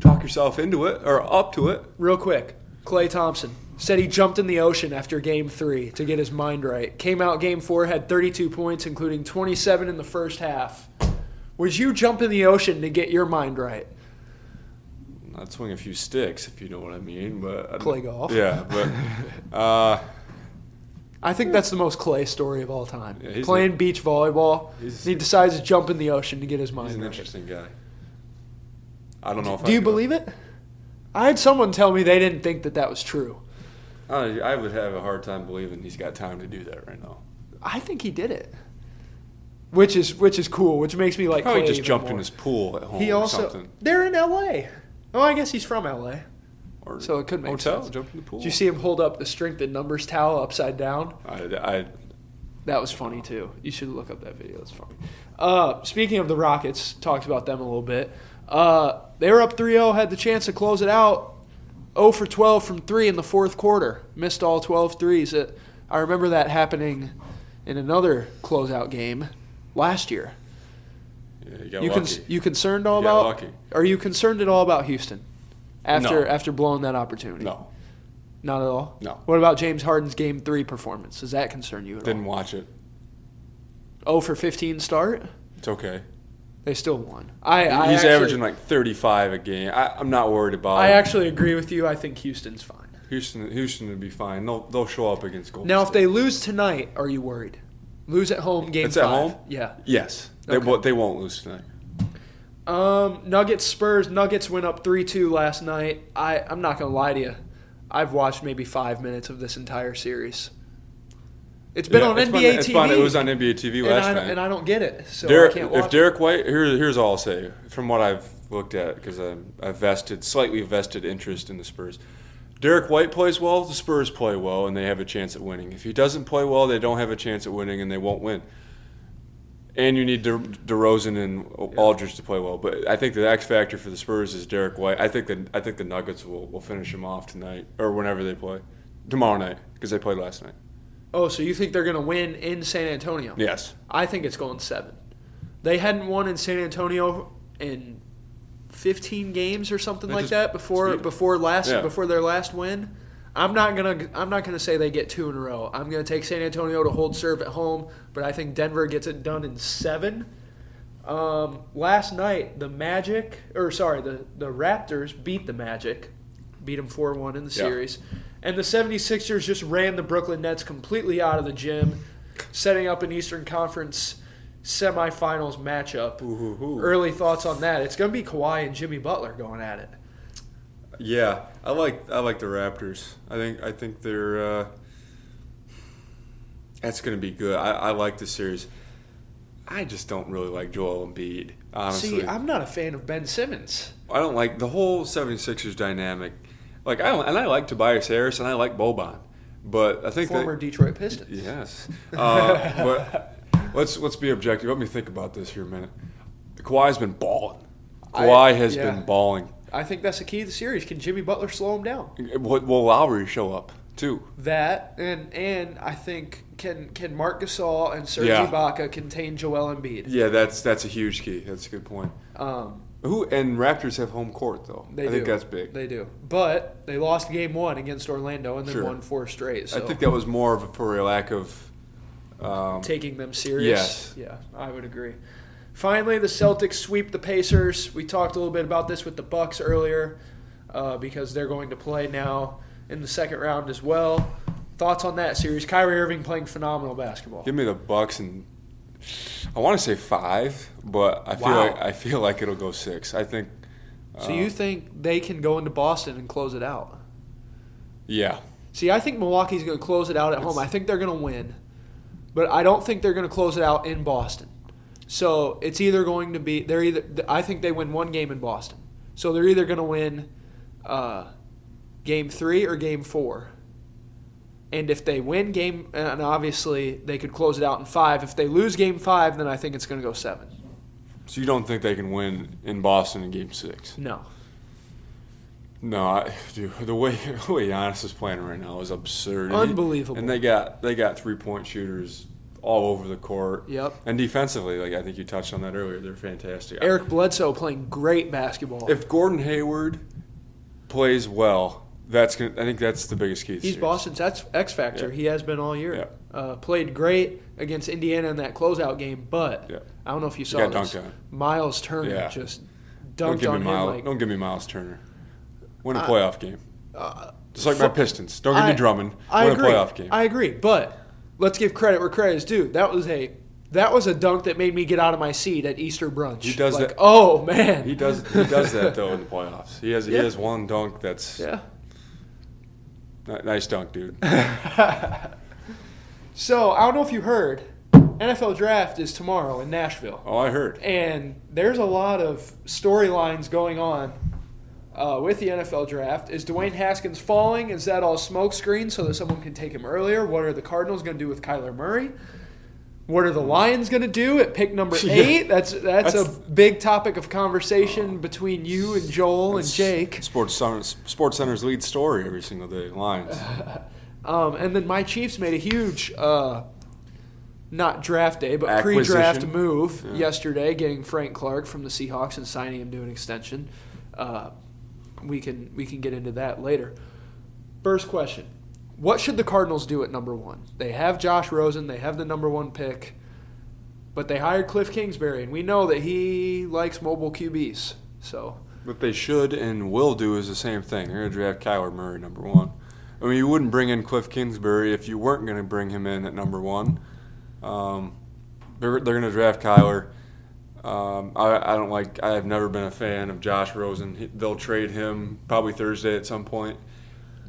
talk yourself into it or up to it. Real quick, Klay Thompson said he jumped in the ocean after game three to get his mind right. Came out game four, had 32 points, including 27 in the first half. Would you jump in the ocean to get your mind right? I'd swing a few sticks if you know what I mean. But I'd- Play golf. Yeah, but uh, I think that's the most Clay story of all time. Yeah, Playing beach volleyball, he decides to jump in the ocean to get his mind right. he's an right. interesting guy. I don't know if Do you I'd- believe it? I had someone tell me they didn't think that that was true. I, I would have a hard time believing he's got time to do that right now. I think he did it, which is which is cool. Which makes me like Probably Clay just even jumped more. in his pool at home He or also something. they're in L.A. Oh, I guess he's from L.A. Or So it could make hotel, sense. jump in the pool. Did you see him hold up the strength in numbers towel upside down? I, I, That was funny too. You should look up that video. It's funny. Uh, speaking of the Rockets, talked about them a little bit. Uh, they were up 3-0, had the chance to close it out. 0 for 12 from 3 in the fourth quarter. Missed all 12 threes. It, I remember that happening in another closeout game last year. yeah, you got You, lucky. cons- you concerned all You got about? lucky. Are you concerned at all about Houston after No. after blowing that opportunity? no, Not at all. No. What about James Harden's Game Three performance? Does that concern you at didn't watch it. all? Oh for 15 start. It's okay. They still won. I, I he's actually, averaging like 35 a game. I, I'm not worried about it. I it. actually agree with you. I think Houston's fine. Houston, Houston would be fine. They'll, they'll show up against Golden Now, if they lose tonight, are you worried? Lose at home, game It's at home? Yeah. yes, they, won't, they won't lose tonight. Um, Nuggets Spurs. Nuggets went up three two last night. I I'm not gonna lie to you. I've watched maybe five minutes of this entire series. It's been Yeah, on it's NBA TV. It was on NBA TV and last I, night. and I don't get it, so Derek, I can't watch if Derek White, here, here's all I'll say from what I've looked at because I've vested slightly vested interest in the Spurs. Derek White plays well, the Spurs play well, and they have a chance at winning. If he doesn't play well, they don't have a chance at winning, and they won't win. And you need De- DeRozan and Aldridge to play well, but I think the X factor for the Spurs is Derek White. I think that I think the Nuggets will, will finish him off tonight or whenever they play tomorrow night because they played last night. Oh, so you think they're going to win in San Antonio? Yes, I think it's going seven. They hadn't won in San Antonio in 15 games or something They like that before before last Yeah. before their last win. I'm not gonna I'm not gonna say they get two in a row. I'm gonna take San Antonio to hold serve at home, but I think Denver gets it done in seven. Um, last night the Magic or sorry the the Raptors beat the Magic, beat them four one in the Yeah. series, and the 76ers just ran the Brooklyn Nets completely out of the gym, setting up an Eastern Conference semifinals matchup. Ooh-hoo-hoo. Early thoughts on that? It's gonna be Kawhi and Jimmy Butler going at it. Yeah, I like I like the Raptors. I think I think they're uh, that's going to be good. I, I like the series. I just don't really like Joel Embiid. Honestly, See, I'm not a fan of Ben Simmons. I don't like the whole 76ers dynamic. Like I and I like Tobias Harris and I like Boban, but I think Former that, Detroit Pistons. yes. Uh, but let's let's be objective. Let me think about this here a minute. Kawhi's been balling. I- Kawhi has yeah. been balling. I think that's the key to the series. Can Jimmy Butler slow him down? Will, will Lowry show up too? That and and I think can can Marc Gasol and Serge Yeah. Ibaka contain Joel Embiid? Yeah, that's that's a huge key. That's a good point. Um, Who and Raptors have home court though. they I think that's big. They do, but they lost game one against Orlando and then Sure. won four straight. So I think that was more of a, for a lack of. Um, taking them serious. Yes. Yeah, I would agree. Finally, the Celtics sweep the Pacers. We talked a little bit about this with the Bucks earlier uh, because they're going to play now in the second round as well. Thoughts on that series? Kyrie Irving playing phenomenal basketball. give me the Bucks and I want to say five, but I feel like I feel like it'll go six. I think. So uh, you think they can go into Boston and close it out? Yeah, See, I think Milwaukee's going to close it out at home. I think they're going to win, but I don't think they're going to close it out in Boston. So it's either going to be they're either. I think they win one game in Boston. So they're either going to win uh, game three or game four. And if they win game, and obviously they could close it out in five. If they lose game five, then I think it's going to go seven. so you don't think they can win in Boston in Game Six? No. No, I, dude, the way the way Giannis is playing right now is absurd. Unbelievable. And they got they got three point shooters all over the court. Yep. And defensively, like I think you touched on that earlier, they're fantastic. Eric Bledsoe playing great basketball. If Gordon Hayward plays well, that's gonna, I think that's the biggest key. He's. Boston's X, X factor. Yeah. He has been all year. Yeah. Uh, played great against Indiana in that closeout game, but Yeah. I don't know if you saw this. Miles Turner Yeah. just dunked on him Miles. like don't give me Miles Turner. Win a I- playoff game. uh, Just like my Pistons. Don't give I- me Drummond. I Win agree. a playoff game. I agree, but let's give credit where credit is due. That was a that was a dunk that made me get out of my seat at Easter brunch. He does like, that- Oh man, he does. He does that though in the playoffs. He has. He has one dunk that's Yeah. Ni- nice dunk, dude. So I don't know if you heard, NFL draft is tomorrow in Nashville. Oh, I heard. And there's a lot of storylines going on uh, with the NFL draft. Is Dwayne Haskins falling? Is that all smokescreen so that someone can take him earlier? What are the Cardinals going to do with Kyler Murray? What are the Lions going to do at pick number Yeah. eight? That's, that's That's- a big topic of conversation between you and Joel and Jake. Sports Center, Sports Center's lead story every single day. Lions. Um, and then my Chiefs made a huge, uh, not draft day, but pre-draft move Yeah. yesterday, getting Frank Clark from the Seahawks and signing him to an extension. Uh, we can we can get into that later. First question: What should the Cardinals do at number one? They have Josh Rosen, they have the number one pick, but they hired Cliff Kingsbury, and we know that he likes mobile QBs. So What they should and will do is the same thing. They're going to draft Kyler Murray number one. I mean, you wouldn't bring in Cliff Kingsbury if you weren't going to bring him in at number one. Um, they're they're going to draft Kyler. Um, I, I don't like. I have never been a fan of Josh Rosen. He, they'll trade him probably Thursday at some point.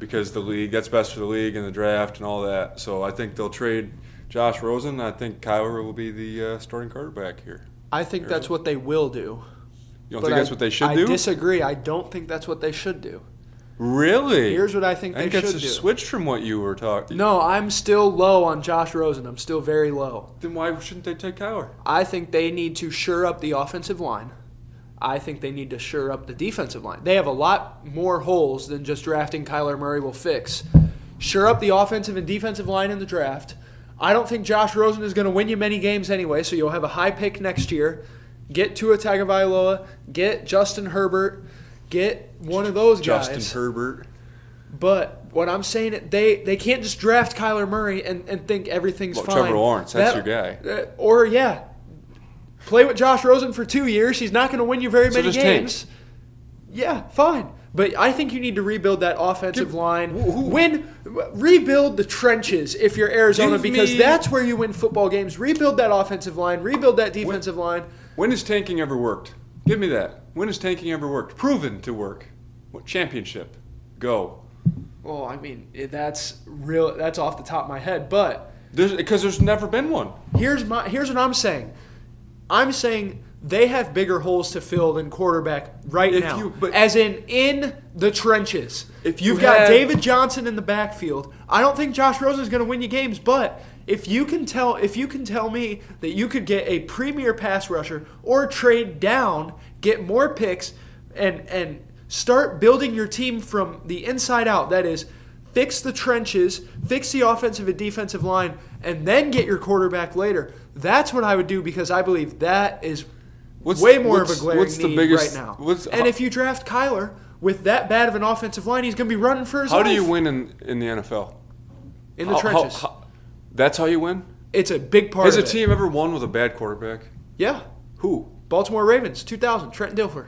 Because the league that's best for the league and the draft and all that. So I think they'll trade Josh Rosen. I think Kyler will be the uh, starting quarterback here. I think that's what they will do. You don't think I, that's what they should I do? I disagree. I don't think that's what they should do. really? Here's what I think I they think that's should a do. switch from what you were talking. No, I'm still low on Josh Rosen. I'm still very low. Then why shouldn't they take Kyler? I think they need to shore up the offensive line. I think they need to shore up the defensive line. They have a lot more holes than just drafting Kyler Murray will fix. Shore up the offensive and defensive line in the draft. I don't think Josh Rosen is going to win you many games anyway, so you'll have a high pick next year. Get Tua Tagovailoa, get Justin Herbert, get one of those guys. Justin Herbert. But what I'm saying, they they can't just draft Kyler Murray and, and think everything's Well, fine. Trevor Lawrence, that's That- your guy. or yeah, play with Josh Rosen for two years. He's not going to win you very So many tank. games. Yeah, fine. But I think you need to rebuild that offensive Give- line. who- win, rebuild the trenches if you're Arizona because me- that's where you win football games. Rebuild that offensive line. Rebuild that defensive line. When has tanking ever worked? Give me that. When has tanking ever worked? Proven to work. What championship? Go. Well, I mean that's real. That's off the top of my head, but. Because there's never been one. Here's my here's what I'm saying. I'm saying they have bigger holes to fill than quarterback right If now. you- but- as in in the trenches. If you You've got had- David Johnson in the backfield. I don't think Josh Rosen is going to win you games, but if you can tell if you can tell me that you could get a premier pass rusher or trade down, get more picks and and start building your team from the inside out, that is fix the trenches, fix the offensive and defensive line, and then get your quarterback later. That's what I would do because I believe that is What's- way more of a glaring what's the need biggest- right now. and if you draft Kyler with that bad of an offensive line, he's going to be running for his How life do you win in, in the NFL? in the How- how- trenches. how- that's how you win? it's a big part Has a team ever won with a bad quarterback? Yeah, Who? Baltimore Ravens, 2000, Trent Dilfer.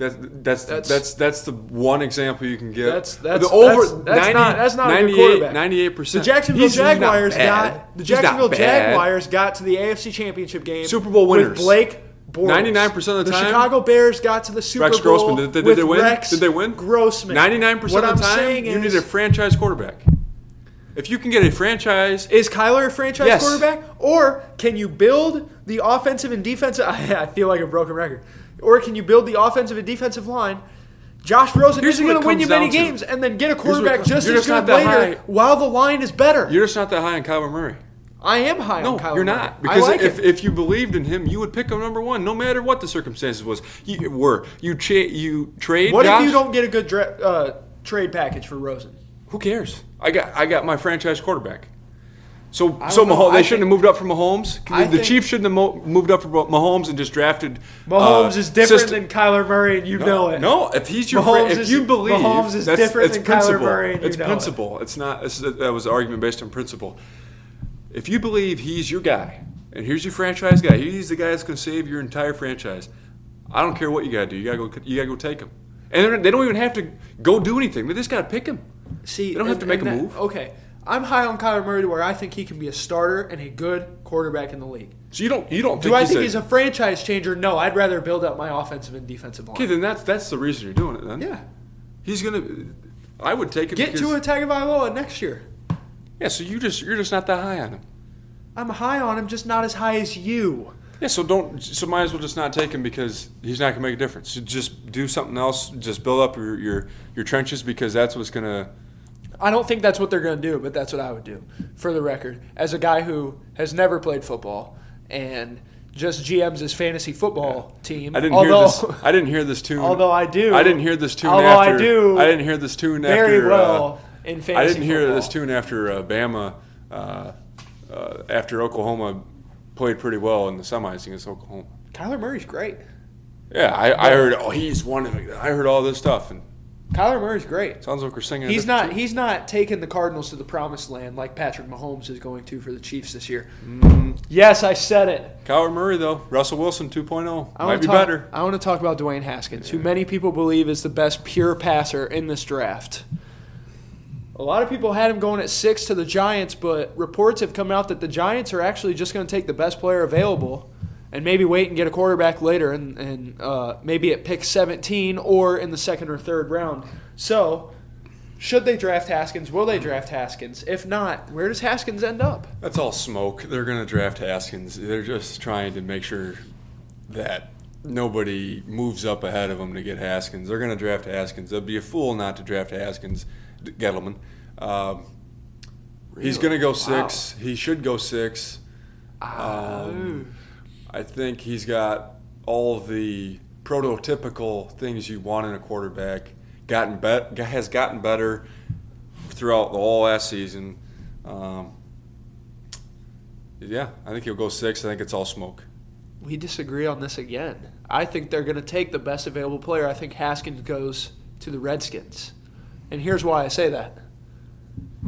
That's that's That's- that's that's the one example you can give. That's- that's- the over that's- that's not- that's not a good quarterback. 98%. The Jacksonville He's- he's not Jaguars got the Jacksonville. Jaguars got to the AFC Championship game. Super Bowl with. Blake. Bortles. 99% of the time. The Chicago Bears got to the Super Rex Bowl. Grossman. Did, did, did they win? Rex did they win? Grossman. 99% What of the I'm time, you is, need a franchise quarterback. If you can get a franchise, Is Kyler a franchise Yes. quarterback? Or can you build the offensive and defensive? I feel like a broken record. Or can you build the offensive and defensive line? Josh Rosen Here's isn't going to win you many to. games and then get a quarterback just as good later while the line is better. you're just not that high on Kyler Murray. I am high No, on Kyler No, you're not. Because like if, him. if you believed in him, you would pick him number one, no matter what the circumstances was. You were you cha- you trade. what Josh? if you don't get a good dra- uh, trade package for Rosen? Who cares? I got I got my franchise quarterback. So so know. Mahomes, I they shouldn't think- have moved up for Mahomes. I The, think- Chiefs shouldn't have mo- moved up for Mahomes and just drafted. Mahomes uh, is different system- than Kyler Murray, and you know it. No, if he's your Mahomes friend, if is- you believe Mahomes is that's, different it's than Kyler principle. Murray, and you it's know it. principle. It's not. That was an argument based on principle. If you believe he's your guy, and here's your franchise guy, he's the guy that's going to save your entire franchise. I don't care what you got to do. You got to go. You got to go take him. And they're- they don't even have to go do anything. They just got to pick him. See, They don't have to make a move. Okay, I'm high on Kyler Murray to where I think he can be a starter and a good quarterback in the league. So you don't. You don't. Do think I he's think a, he's a franchise changer? No, I'd rather build up my offensive and defensive line. Okay, then that's that's the reason you're doing it. Then yeah, he's gonna. I would take it. get because, Tua Tagovailoa next year. Yeah, so you just you're just not that high on him. I'm high on him, just not as high as you. Yeah, so don't. So might as well just not take him because he's not gonna make a difference. So just do something else. Just build up your your, your trenches because that's what's gonna. I don't think that's what they're going to do, but that's what I would do. For the record, as a guy who has never played football and just GMs his fantasy football team, I didn't although hear this. I didn't hear this tune. although I do, I didn't hear this tune. although I do I didn't hear this tune very after. well uh, in fantasy I didn't hear football. this tune after uh, Bama. Uh, uh, after Oklahoma played pretty well in the semis against Oklahoma. Kyler Murray's great. Yeah, I, I heard. Oh, he's one of. I heard all this stuff, and Kyler Murray's great. sounds like we're singing. He's not. tune. He's not taking the Cardinals to the promised land like Patrick Mahomes is going to for the Chiefs this year. Mm. Yes, I said it. Kyler Murray though. Russell Wilson 2.0 I might be talk, better. I want to talk about Dwayne Haskins, who many people believe is the best pure passer in this draft. A lot of people had him going at six to the Giants, but reports have come out that the Giants are actually just going to take the best player available and maybe wait and get a quarterback later and, and uh, maybe at pick 17 or in the second or third round. So Should they draft Haskins? Will they draft Haskins? If not, where does Haskins end up? That's all smoke. They're going to draft Haskins. They're just trying to make sure that nobody moves up ahead of them to get Haskins. They're going to draft Haskins. They'll be a fool not to draft Haskins, Gettleman. Um, He's going to go six. He should go six. Um, I think he's got all the prototypical things you want in a quarterback. Gotten bet has gotten better throughout the whole last season. Um, yeah, I think he'll go six. I think it's all smoke. we disagree on this again. I think they're going to take the best available player. I think Haskins goes to the Redskins. And here's why I say that.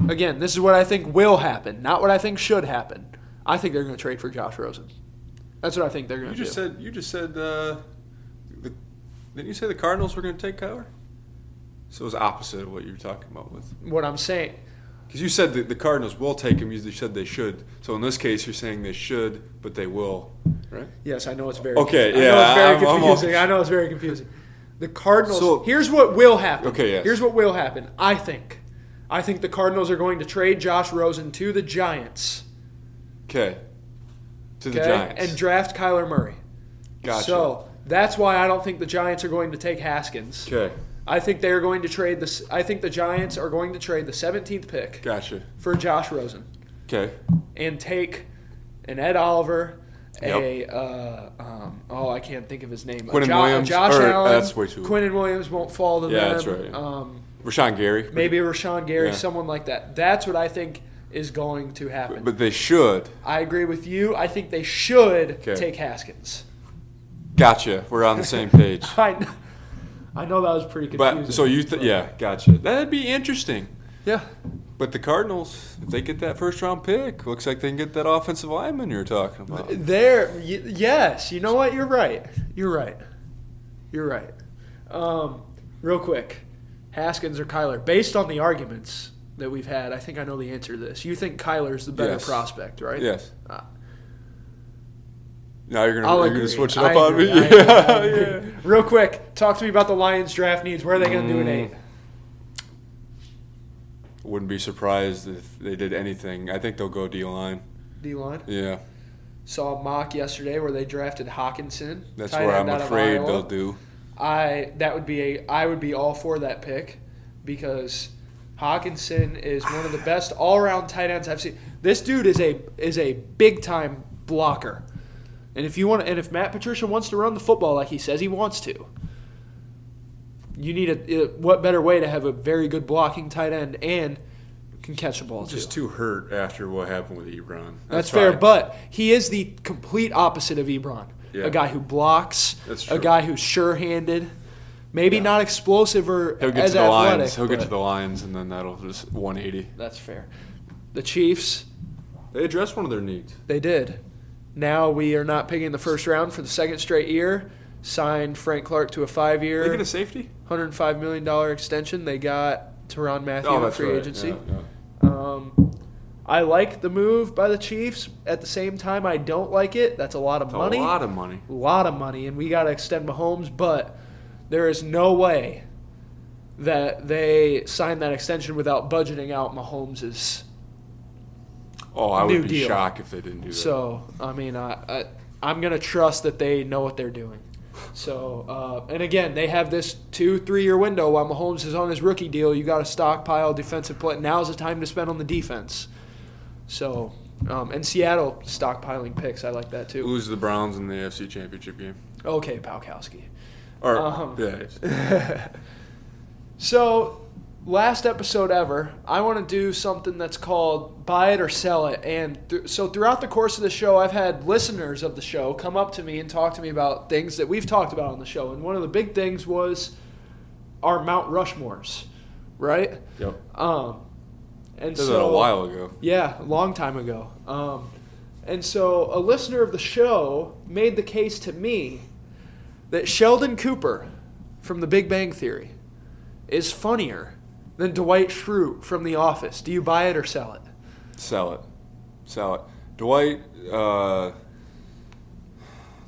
Again, this is what I think will happen, not what I think should happen. I think they're going to trade for Josh Rosen. That's what I think they're going to do. You just said you just said uh, the, didn't you say the Cardinals were going to take Kyler? So it was opposite of what you were talking about with what I'm saying. because you said that the Cardinals will take him. You said they should. So in this case, you're saying they should, but they will, right? Yes, I know it's very Okay, Yeah, I know it's very I'm- I'm confusing. all- I know it's very confusing. The Cardinals. So- here's what will happen. Okay, yes. Here's what will happen. I think. I think the Cardinals are going to trade Josh Rosen to the Giants. Okay. To the okay, Giants. and draft Kyler Murray. gotcha. So that's why I don't think the Giants are going to take Haskins. okay. I think they are going to trade this. I think the Giants are going to trade the 17th pick Gotcha. for Josh Rosen Okay. and take an Ed Oliver, Yep. a uh, um, oh I can't think of his name. Quinnen Jo- Williams, Josh or- Allen. that's way too- Quinnen Williams won't fall to Yeah, them. that's right. Um, Rashan Gary. maybe Rashan Gary, Yeah. someone like that. That's what I think is going to happen. But they should. I agree with you. I think they should Okay. take Haskins. Gotcha. We're on the same page. I, kn- I know that was pretty confusing. But so you, th- yeah, gotcha. That'd be interesting. yeah. But the Cardinals, if they get that first round pick, looks like they can get that offensive lineman you're talking about. There, y- yes. You know what? You're right. You're right. You're right. Um, real quick, Haskins or Kyler? Based on the arguments that we've had, I think I know the answer to this. You think Kyler's the better Yes. prospect, right? Yes. Ah. Now you're gonna you're gonna switch it I up on agree. me. I. I Yeah, yeah. Real quick, talk to me about the Lions draft needs. Where are they going to do an Mm. eight? Wouldn't be surprised if they did anything. I think they'll go D line. D line. Yeah, Saw a mock yesterday where they drafted Hockenson. that's where I'm afraid they'll do. I that would be a I would be all for that pick because Hockenson is one of the best all around tight ends I've seen. This dude is a is a big time blocker. And if you want and if Matt Patricia wants to run the football like he says he wants to, you need a uh, what better way to have a very good blocking tight end and can catch the ball. Just too hurt after what happened with Ebron. That's, fair, but he is the complete opposite of Ebron. Yeah. A guy who blocks, That's a guy who's sure-handed, maybe Yeah. not explosive or he'll get as to the athletic. lines. He'll get to the lines, and then that'll just 180. That's fair. The Chiefs, They addressed one of their needs. they did. Now we are not picking the first round for the second straight year. Signed Frank Clark to a five-year, get a safety. $105 million extension. They got Tyrann Mathieu Oh, in that's free right. agency. Yeah, yeah. Um, I like the move by the Chiefs. At the same time, I don't like it. That's a lot of It's money. a lot of money. a lot of money, and we got to extend Mahomes, but there is no way that they sign that extension without budgeting out Mahomes' Oh, I would be deal. shocked if they didn't do that. So, I mean, I, I, I'm going to trust that they know what they're doing. So, uh, and again, they have this two, three year window while Mahomes is on his rookie deal. You got to stockpile defensive play. Now's the time to spend on the defense. So, um, and Seattle stockpiling picks. I like that too. lose the Browns in the AFC Championship game. Okay, Palkowski. Or Um, yeah, So, last episode ever, I want to do something that's called buy it or sell it. And th- so, throughout the course of the show, I've had listeners of the show come up to me and talk to me about things that we've talked about on the show. And one of the big things was our Mount Rushmores, right? yep. Um, and This is so a while ago. yeah, a long time ago. Um, and so a listener of the show made the case to me that Sheldon Cooper from The Big Bang Theory is funnier than Dwight Schrute from The Office. Do you buy it or sell it? Sell it. Sell it. Dwight, uh,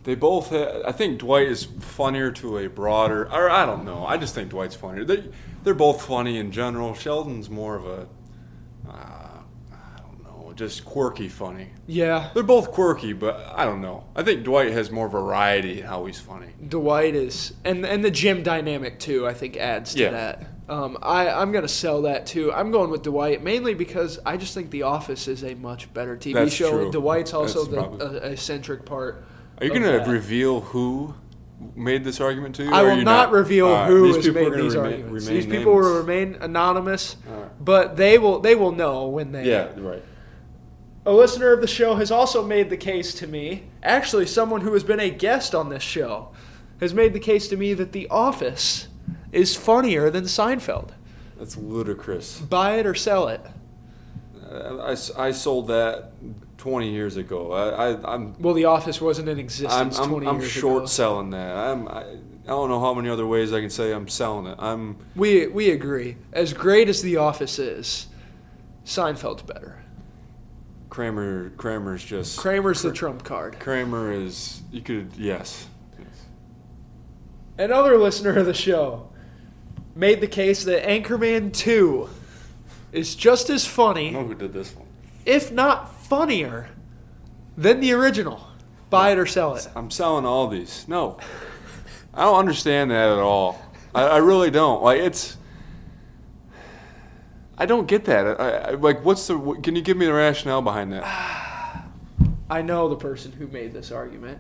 They both. I think Dwight is funnier to a broader. Or I don't know. I just think Dwight's funnier. They they're both funny in general. Sheldon's more of a. Uh, I don't know, just quirky funny. Yeah, They're both quirky, but I don't know. I think Dwight has more variety in how he's funny. Dwight is, and and the gym dynamic too. I think adds to Yeah. that. Um, I I'm gonna sell that too. I'm going with Dwight mainly because I just think The Office is a much better TV That's show. true. Dwight's also That's the uh, eccentric part. Are you going to reveal who made this argument to you? I will you not, reveal All right, who these has people made these remain- arguments. remain these people will remain anonymous, right. but they will they will know when they. Yeah, right. A listener of the show has also made the case to me. Actually, someone who has been a guest on this show has made the case to me that The Office is funnier than Seinfeld. That's ludicrous. Buy it or sell it. Uh, I, I sold that 20 years ago. I, I, I'm Well, The Office wasn't in I'm, existence I'm, 20 I'm years short selling that. I'm, I, I don't know how many other ways I can say I'm selling it. I'm We we agree. As great as The Office is, Seinfeld's better. Kramer. Kramer's just Kramer's the trump card. Kramer is you could yes. yes. Another listener of the show made the case that Anchorman 2 is just as I funny, know who did this one. if not funnier, than the original. Buy it or sell it. I'm selling all these. No, I don't understand that at all. I, I really don't. Like it's. I don't get that. I, I, like, what's the? what- Can you give me the rationale behind that? I know the person who made this argument.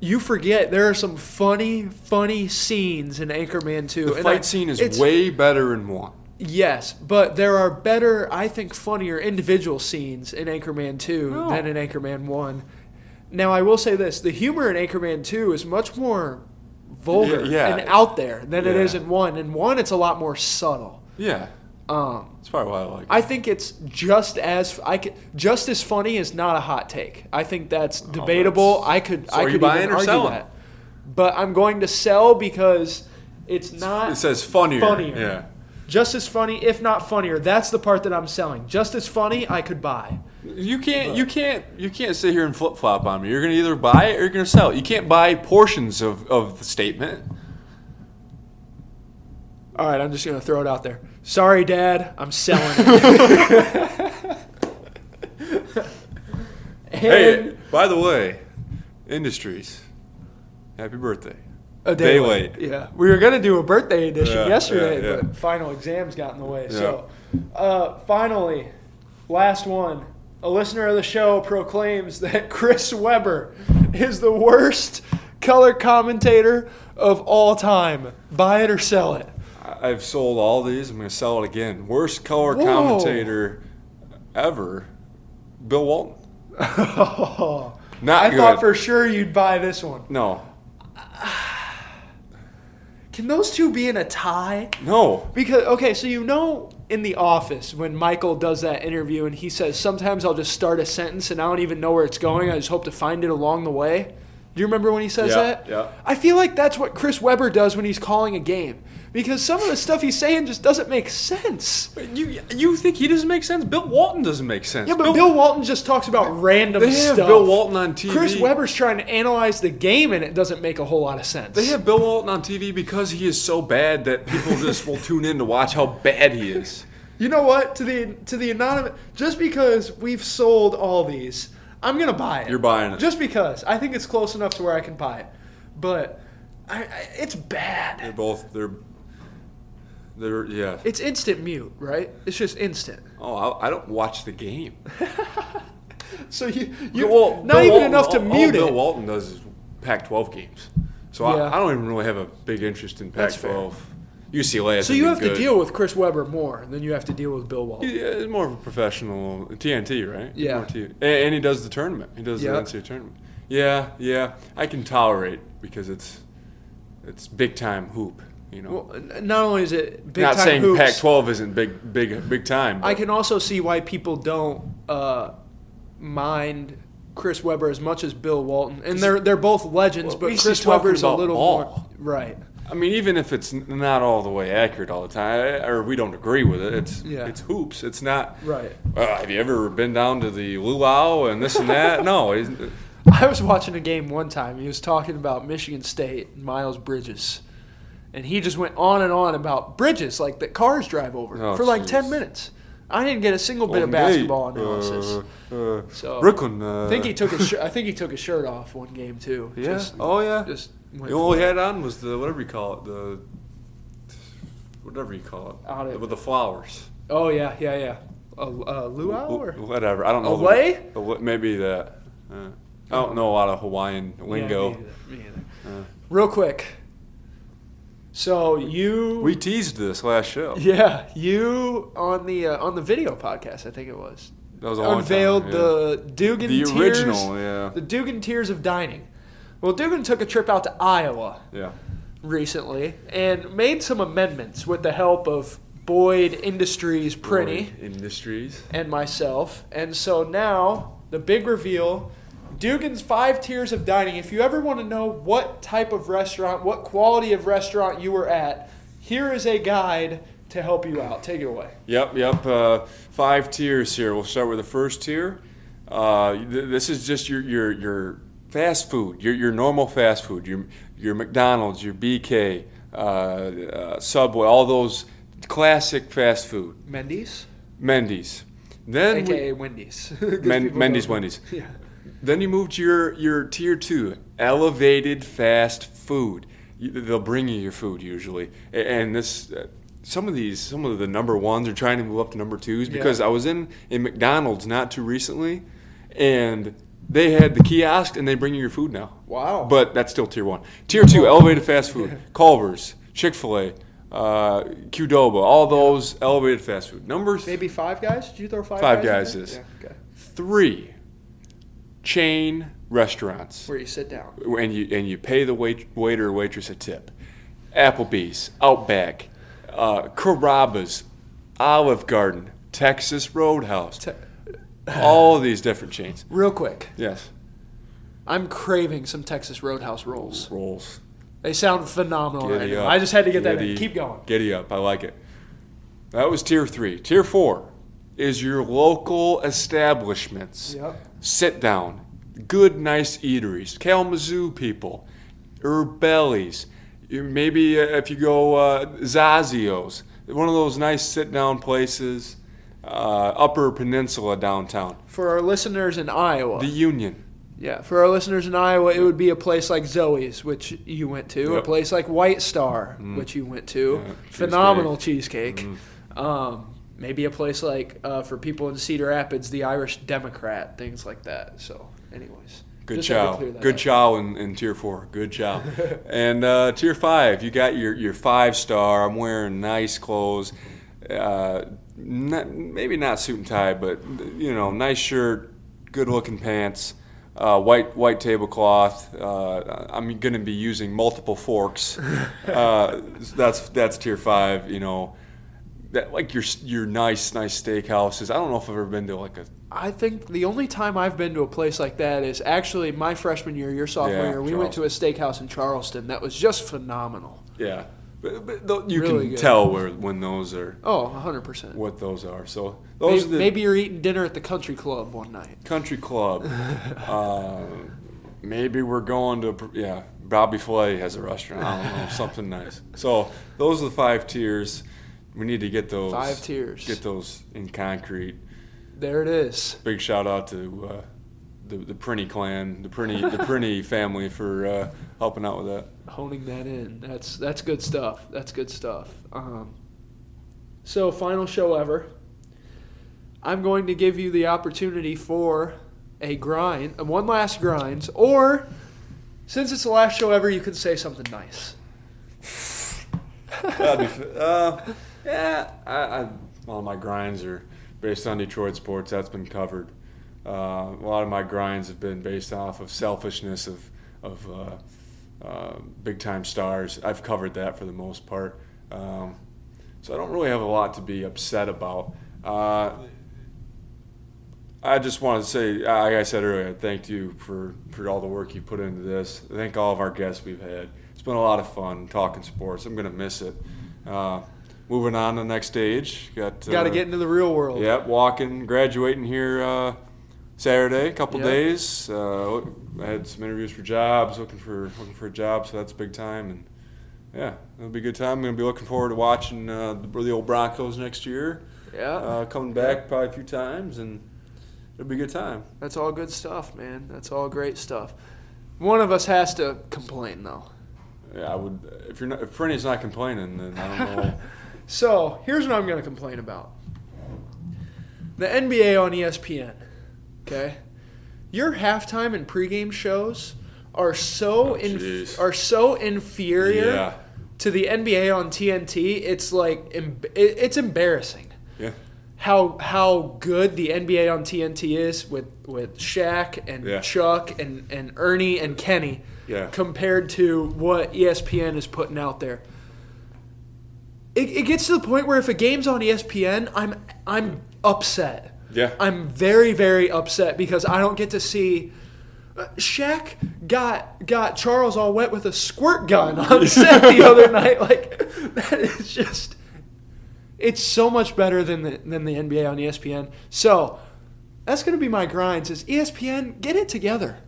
You forget there are some funny, funny scenes in Anchorman 2. The and fight I- scene is way better in one. Yes, but there are better, I think, funnier individual scenes in Anchorman 2 No. than in Anchorman 1. Now, I will say this the humor in Anchorman 2 is much more vulgar Yeah, yeah. and out there than it Yeah. is in 1. In 1, it's a lot more subtle. Yeah, Um, that's probably why I like. it. I think it's just as I could, just as funny is not a hot take. I think that's debatable. Oh, that's- I could so I could even or argue selling? that. But I'm going to sell because it's not it says funnier. funnier. Yeah. just as funny, if not funnier. That's the part that I'm selling. Just as funny, I could buy. You can't. You can't. You can't sit here and flip flop on me. You're gonna either buy it or you're gonna sell it. You can't buy portions of, of the statement. All right, I'm just going to throw it out there. Sorry, Dad, I'm selling it. Hey, by the way, Industries. Happy birthday. a day day, late. late. Yeah, we were going to do a birthday edition Yeah, yesterday, yeah, yeah. but final exams got in the way. So, uh, finally, last one. A listener of the show proclaims that Chris Webber is the worst color commentator of all time. Buy it or sell it. I've sold all these. I'm gonna sell it again. Worst color Whoa. commentator ever. Bill Walton. Not I good. thought for sure you'd buy this one. no. Can those two be in a tie? No. Because okay, so you know in the office when Michael does that interview and he says sometimes I'll just start a sentence and I don't even know where it's going. I just hope to find it along the way. Do you remember when he says Yeah, that? yeah. I feel like that's what Chris Webber does when he's calling a game. Because some of the stuff he's saying just doesn't make sense. You you think he doesn't make sense? Bill Walton doesn't make sense. Yeah, but Bill, Walton just talks about random They have stuff. Bill Walton on TV. Chris Webber's trying to analyze the game and it doesn't make a whole lot of sense. They have Bill Walton on TV because he is so bad that people just will tune in to watch how bad he is. You know what? To the to the anonymous, just because we've sold all these, I'm gonna buy it. You're buying it. just because I think it's close enough to where I can buy it. But I, I, it's bad. They're both they're yeah. It's instant mute, right? It's just instant. Oh, I, I don't watch the game. So you you Well, not Bill even Walton- enough to all, mute all it. Bill Walton does is Pac-12 games, so Yeah. I, I don't even really have a big interest in That's fair. Pac-12. UCLA. So you have good. to deal with Chris Webber more than you have to deal with Bill Walton. Yeah, it's more of a professional TNT, right? Yeah. More T- and, and he does the tournament. He does Yeah. the NCAA tournament. Yeah, yeah. I can tolerate because it's it's big time hoop. You know, Well, not only is it big not time saying hoops, Pac-12 isn't big, big, big time. I can also see why people don't uh, mind Chris Webber as much as Bill Walton, and they're they're both legends. Well, but Chris Webber's a little ball. more right. I mean, even if it's not all the way accurate all the time, or we don't agree with it, it's Yeah. it's hoops. It's not. Right. Uh, have you ever been down to the luau and this and that? no. I was watching a game one time. He was talking about Michigan State Miles Bridges, and he just went on and on about bridges like that cars drive over Oh, for like jeez. ten minutes. I didn't get a single bit of Golden Gate, basketball analysis. Uh, uh, So- Brooklyn. Uh, I think he took his shir- I think he took his shirt off one game too. Yeah. Just, oh yeah. just all he had on was the whatever you call it, the whatever you call it, Out of- with the flowers. Oh yeah, yeah, yeah. A, a luau or Whatever. I don't know. Away? the maybe that. Uh, I don't know a lot of Hawaiian lingo. Yeah, me either, me either. Uh, Real quick. So you we teased this last show. yeah you on the uh, on the video podcast I think it was That was unveiled time, yeah. the Dugan the Tiers, original. Yeah. the Dugan Tiers of Dining. Well, Dugan took a trip out to Iowa Yeah. recently and made some amendments with the help of Boyd Industries Prinny Boyd Industries. and myself. And so now the big reveal Dugan's five tiers of dining. If you ever want to know what type of restaurant, what quality of restaurant you were at, here is a guide to help you out. Take it away. Yep, yep. Uh, five tiers here. We'll start with the first tier. Uh, th- this is just your your your fast food, your your normal fast food, your your McDonald's, your BK, uh, uh, Subway, all those classic fast food. Mendy's, Mendy's. Then we- aka Wendy's. 'Cause Men- Mendy's, Wendy's. Yeah. Then you move to your, your tier two, elevated fast food. You, they'll bring you your food usually, and this uh, some of these some of the number ones are trying to move up to number twos Yeah. because I was in in McDonald's not too recently, and they had the kiosk and they bring you your food now. Wow. But that's still tier one. Tier two, elevated fast food, Culver's, Chick Fil A, uh, Qdoba, all those elevated fast food. Numbers. maybe five guys. Did you throw five? Five guys, guys is-? Yeah. Okay. three, chain restaurants. Where you sit down. and you and you pay the wait, waiter or waitress a tip. Applebee's, Outback, uh, Carrabba's, Olive Garden, Texas Roadhouse, Te- all these different chains. Real quick, Yes, I'm craving some Texas Roadhouse rolls. rolls. They sound phenomenal right Giddy. I just had to get that in. Giddy- Keep going. Giddy up. I like it. That was tier three. Tier four is your local establishments. Yep. Sit down. Good, nice eateries. Kalamazoo people. Urbelli's. Maybe uh, if you go uh, Zazio's. One of those nice sit down places. Uh, Upper Peninsula downtown. For our listeners in Iowa, The Union. yeah, for our listeners in Iowa, it would be a place like Zoe's, which you went to, a place like White Star, which you went to, Yeah, phenomenal cheesecake. Um, maybe a place like uh, for people in Cedar Rapids, the Irish Democrat, things like that. So, anyways, Good just had to chow. Good up. chow in, in tier four. Good chow. and uh, tier five, you got your, your five star. I'm wearing nice clothes. Uh, not, maybe not suit and tie, but you know, nice shirt, good looking pants, uh, white white tablecloth. Uh, I'm going to be using multiple forks. Uh, that's that's tier five. You know, that like your your nice nice steakhouses. I don't know if I've ever been to like a I think the only time I've been to a place like that is actually my freshman year, your sophomore Yeah, year. We went to a steakhouse in Charleston that was just phenomenal. yeah. But, but tho- you Really can good. tell where when those are. Oh, 100%. what those are. So those Maybe, are the maybe you're eating dinner at the country club one night. country club. uh, maybe we're going to yeah. Bobby Flay has a restaurant. I don't know something nice. So those are the five tiers. We need to get those Five tiers. Get those in concrete. There it is. Big shout out to uh, the the Prinny clan, the Prinny the Prinny family for uh, helping out with that. Honing that in. That's that's good stuff. That's good stuff. Um, so final show ever. I'm going to give you the opportunity for a grind, uh, one last grind, or since it's the last show ever, you can say something nice. That'd be, uh, yeah, all my grinds are based on Detroit sports. That's been covered. Uh, a lot of my grinds have been based off of selfishness of of uh, uh, big time stars. I've covered that for the most part. Um, so I don't really have a lot to be upset about. Uh, I just wanted to say, like I said earlier, I thank you for, for all the work you put into this. Thank all of our guests we've had. It's been a lot of fun talking sports. I'm going to miss it. Uh, moving on to the next stage. Got Got to uh, get into the real world. Yep, walking, graduating here uh, Saturday, a couple Yeah. days. Uh, I had some interviews for jobs, looking for looking for a job, so that's big time. And yeah, it'll be a good time. I'm gonna be looking forward to watching uh, the, the old Broncos next year. Yeah. Uh, coming back probably a few times, and it'll be a good time. That's all good stuff, man. That's all great stuff. One of us has to complain though. Yeah, I would. If you're not, if Fernie's not complaining, then I don't know. So here's what I'm going to complain about: the NBA on ESPN. Okay, your halftime and pregame shows are so oh, in, jeez. are so inferior yeah, to the NBA on TNT. It's like it's embarrassing yeah, how how good the NBA on TNT is with with Shaq and Yeah. Chuck and and Ernie and Kenny yeah. compared to what ESPN is putting out there. It, it gets to the point where if a game's on ESPN, I'm I'm upset. Yeah. I'm very very upset because I don't get to see. Uh, Shaq got got Charles all wet with a squirt gun on set the other night. Like that is just. It's so much better than the than the NBA on ESPN. So that's going to be my grinds. Is ESPN get it together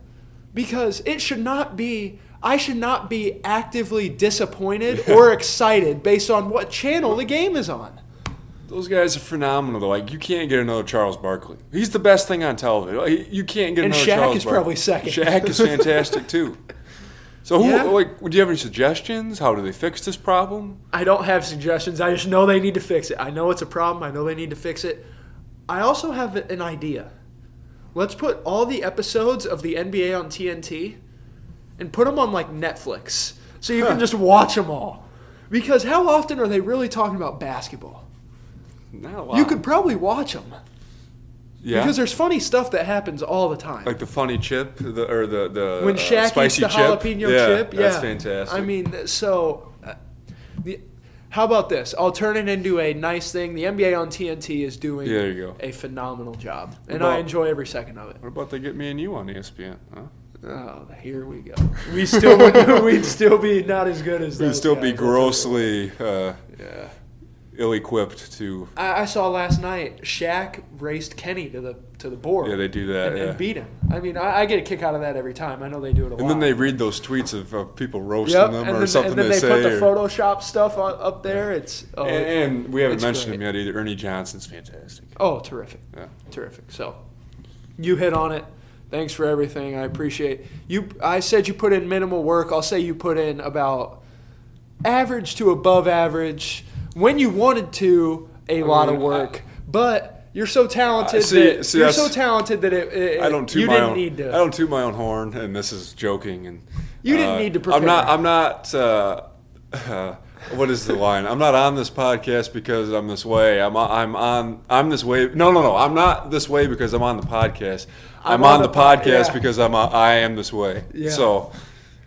because it should not be. I should not be actively disappointed or excited based on what channel the game is on. Those guys are phenomenal. Though. Like you can't get another Charles Barkley. He's the best thing on television. Like, You can't get And another Shaq Charles is Barkley. probably second. Shaq is fantastic too. So who? Yeah. Like, do you have any suggestions? How do they fix this problem? I don't have suggestions. I just know they need to fix it. I know it's a problem. I know they need to fix it. I also have an idea. Let's put all the episodes of the NBA on TNT and put them on like Netflix so you can just watch them all. Because how often are they really talking about basketball? Not a lot. You could probably watch them yeah. because there's funny stuff that happens all the time. like the funny chip, the or the the when uh, Shaq eats spicy the chip. jalapeno yeah, chip, yeah, that's fantastic. I mean, so uh, the, how about this? I'll turn it into a nice thing. The NBA on TNT is doing Yeah, there you go. a phenomenal job, and about- I enjoy every second of it. what about they get me and you on ESPN? Huh? Oh, here we go. We still would, we'd still be not as good as We'd still guys, be grossly uh, Yeah. ill-equipped to. I, I saw last night Shaq raced Kenny to the to the board. Yeah, they do that. and, yeah. and beat him. I mean, I, I get a kick out of that every time. I know they do it a lot. And then they read those tweets of, of people roasting Yep, them and or then, something and then they, they, put the or- Photoshop stuff on, up there. It's oh, and, and we haven't mentioned great. him yet either. Ernie Johnson's fantastic. oh, terrific, Yeah. terrific. So, you hit on it. Thanks for everything. I appreciate you. I said you put in minimal work. I'll say you put in about average to above average when you wanted to. A lot of mean, work, but you're so talented Uh, see- that see, you're so talented that it, it- I don't toot you my didn't own. need to. I don't toot my own horn, and this is joking. And You didn't uh, need to Prepare. I'm not. I'm not. Uh, uh, what is the line? I'm not on this podcast because I'm this way. I'm. I'm on. I'm this way. No, no, no. I'm not this way because I'm on the podcast. I'm, on, the, pod- podcast yeah. because I'm. A, I am this way. Yeah. So,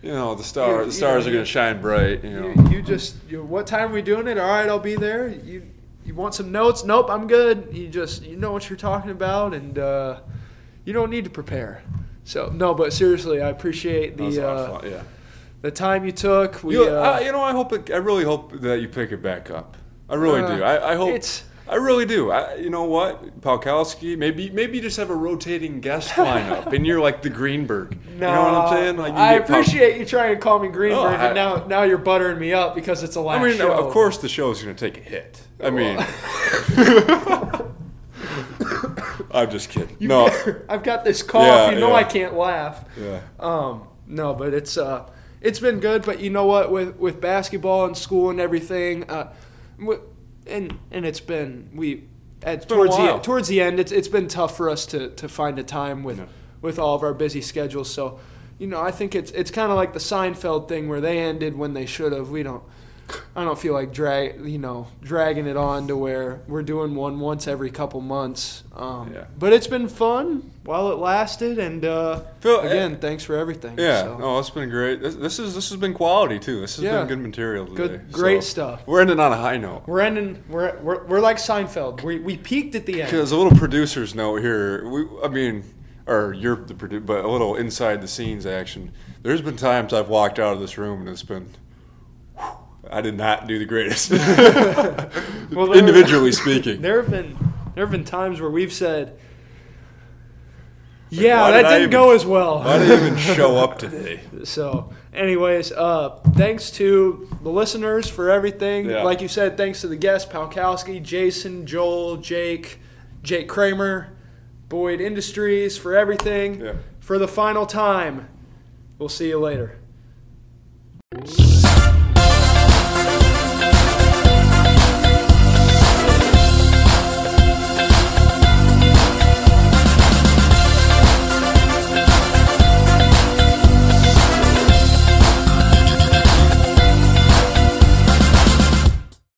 you know, the star. The stars you- are going to shine bright. You know. You, you just, you, what time are we doing it? All right, I'll be there. You, you want some notes? Nope, I'm good. You just, you know what you're talking about, and uh, you don't need to prepare. So no, but seriously, I appreciate That was a the uh, yeah. the time you took. We, You, uh, uh, you know, I hope. It, I really hope that you pick it back up. I really Uh, do. I, I hope. it's- I really do. I, you know what, Palkowski? Maybe maybe just have a rotating guest lineup, and you're like the Greenberg. no, you know what I'm saying? Like you I get Pal- appreciate you trying to call me Greenberg, No, I- and now now you're buttering me up because it's a last I mean, show. of course, the show's going to take a hit. I mean, I'm just kidding. You- no, I've got this cough. Yeah, you know yeah. I can't laugh. yeah. Um, no, but it's uh, it's been good. But you know what, with with basketball and school and everything, uh, and and it's been we at been towards the towards the end, it's it's been tough for us to to find a time with Yeah. with all of our busy schedules. So, you know, I think it's it's kind of like the Seinfeld thing where they ended when they should have. We don't. I don't feel like drag, you know, dragging it on to where we're doing one once every couple months. Um, Yeah. But it's been fun while it lasted, and uh, Phil, again, thanks for everything. Yeah, So, no, it's been great. This, this is this has been quality too. This has Yeah. been good material today. Good- great So, stuff. We're ending on a high note. we're ending. We're, we're we're like Seinfeld. We we peaked at the end. Because a little producer's note here. We, I mean, or you're the producer, but a little inside the scenes action. There's been times I've walked out of this room and it's been, I did not do the greatest. Well, Individually speaking. There have been there have been times where we've said, Yeah, that did didn't even- go as well. Why did I even show up today? So, anyways, uh, thanks to the listeners for everything. Yeah. Like you said, thanks to the guests, Palkowski, Jason, Joel, Jake, Jake Kramer, Boyd Industries for everything. Yeah. For the final time, we'll see you later.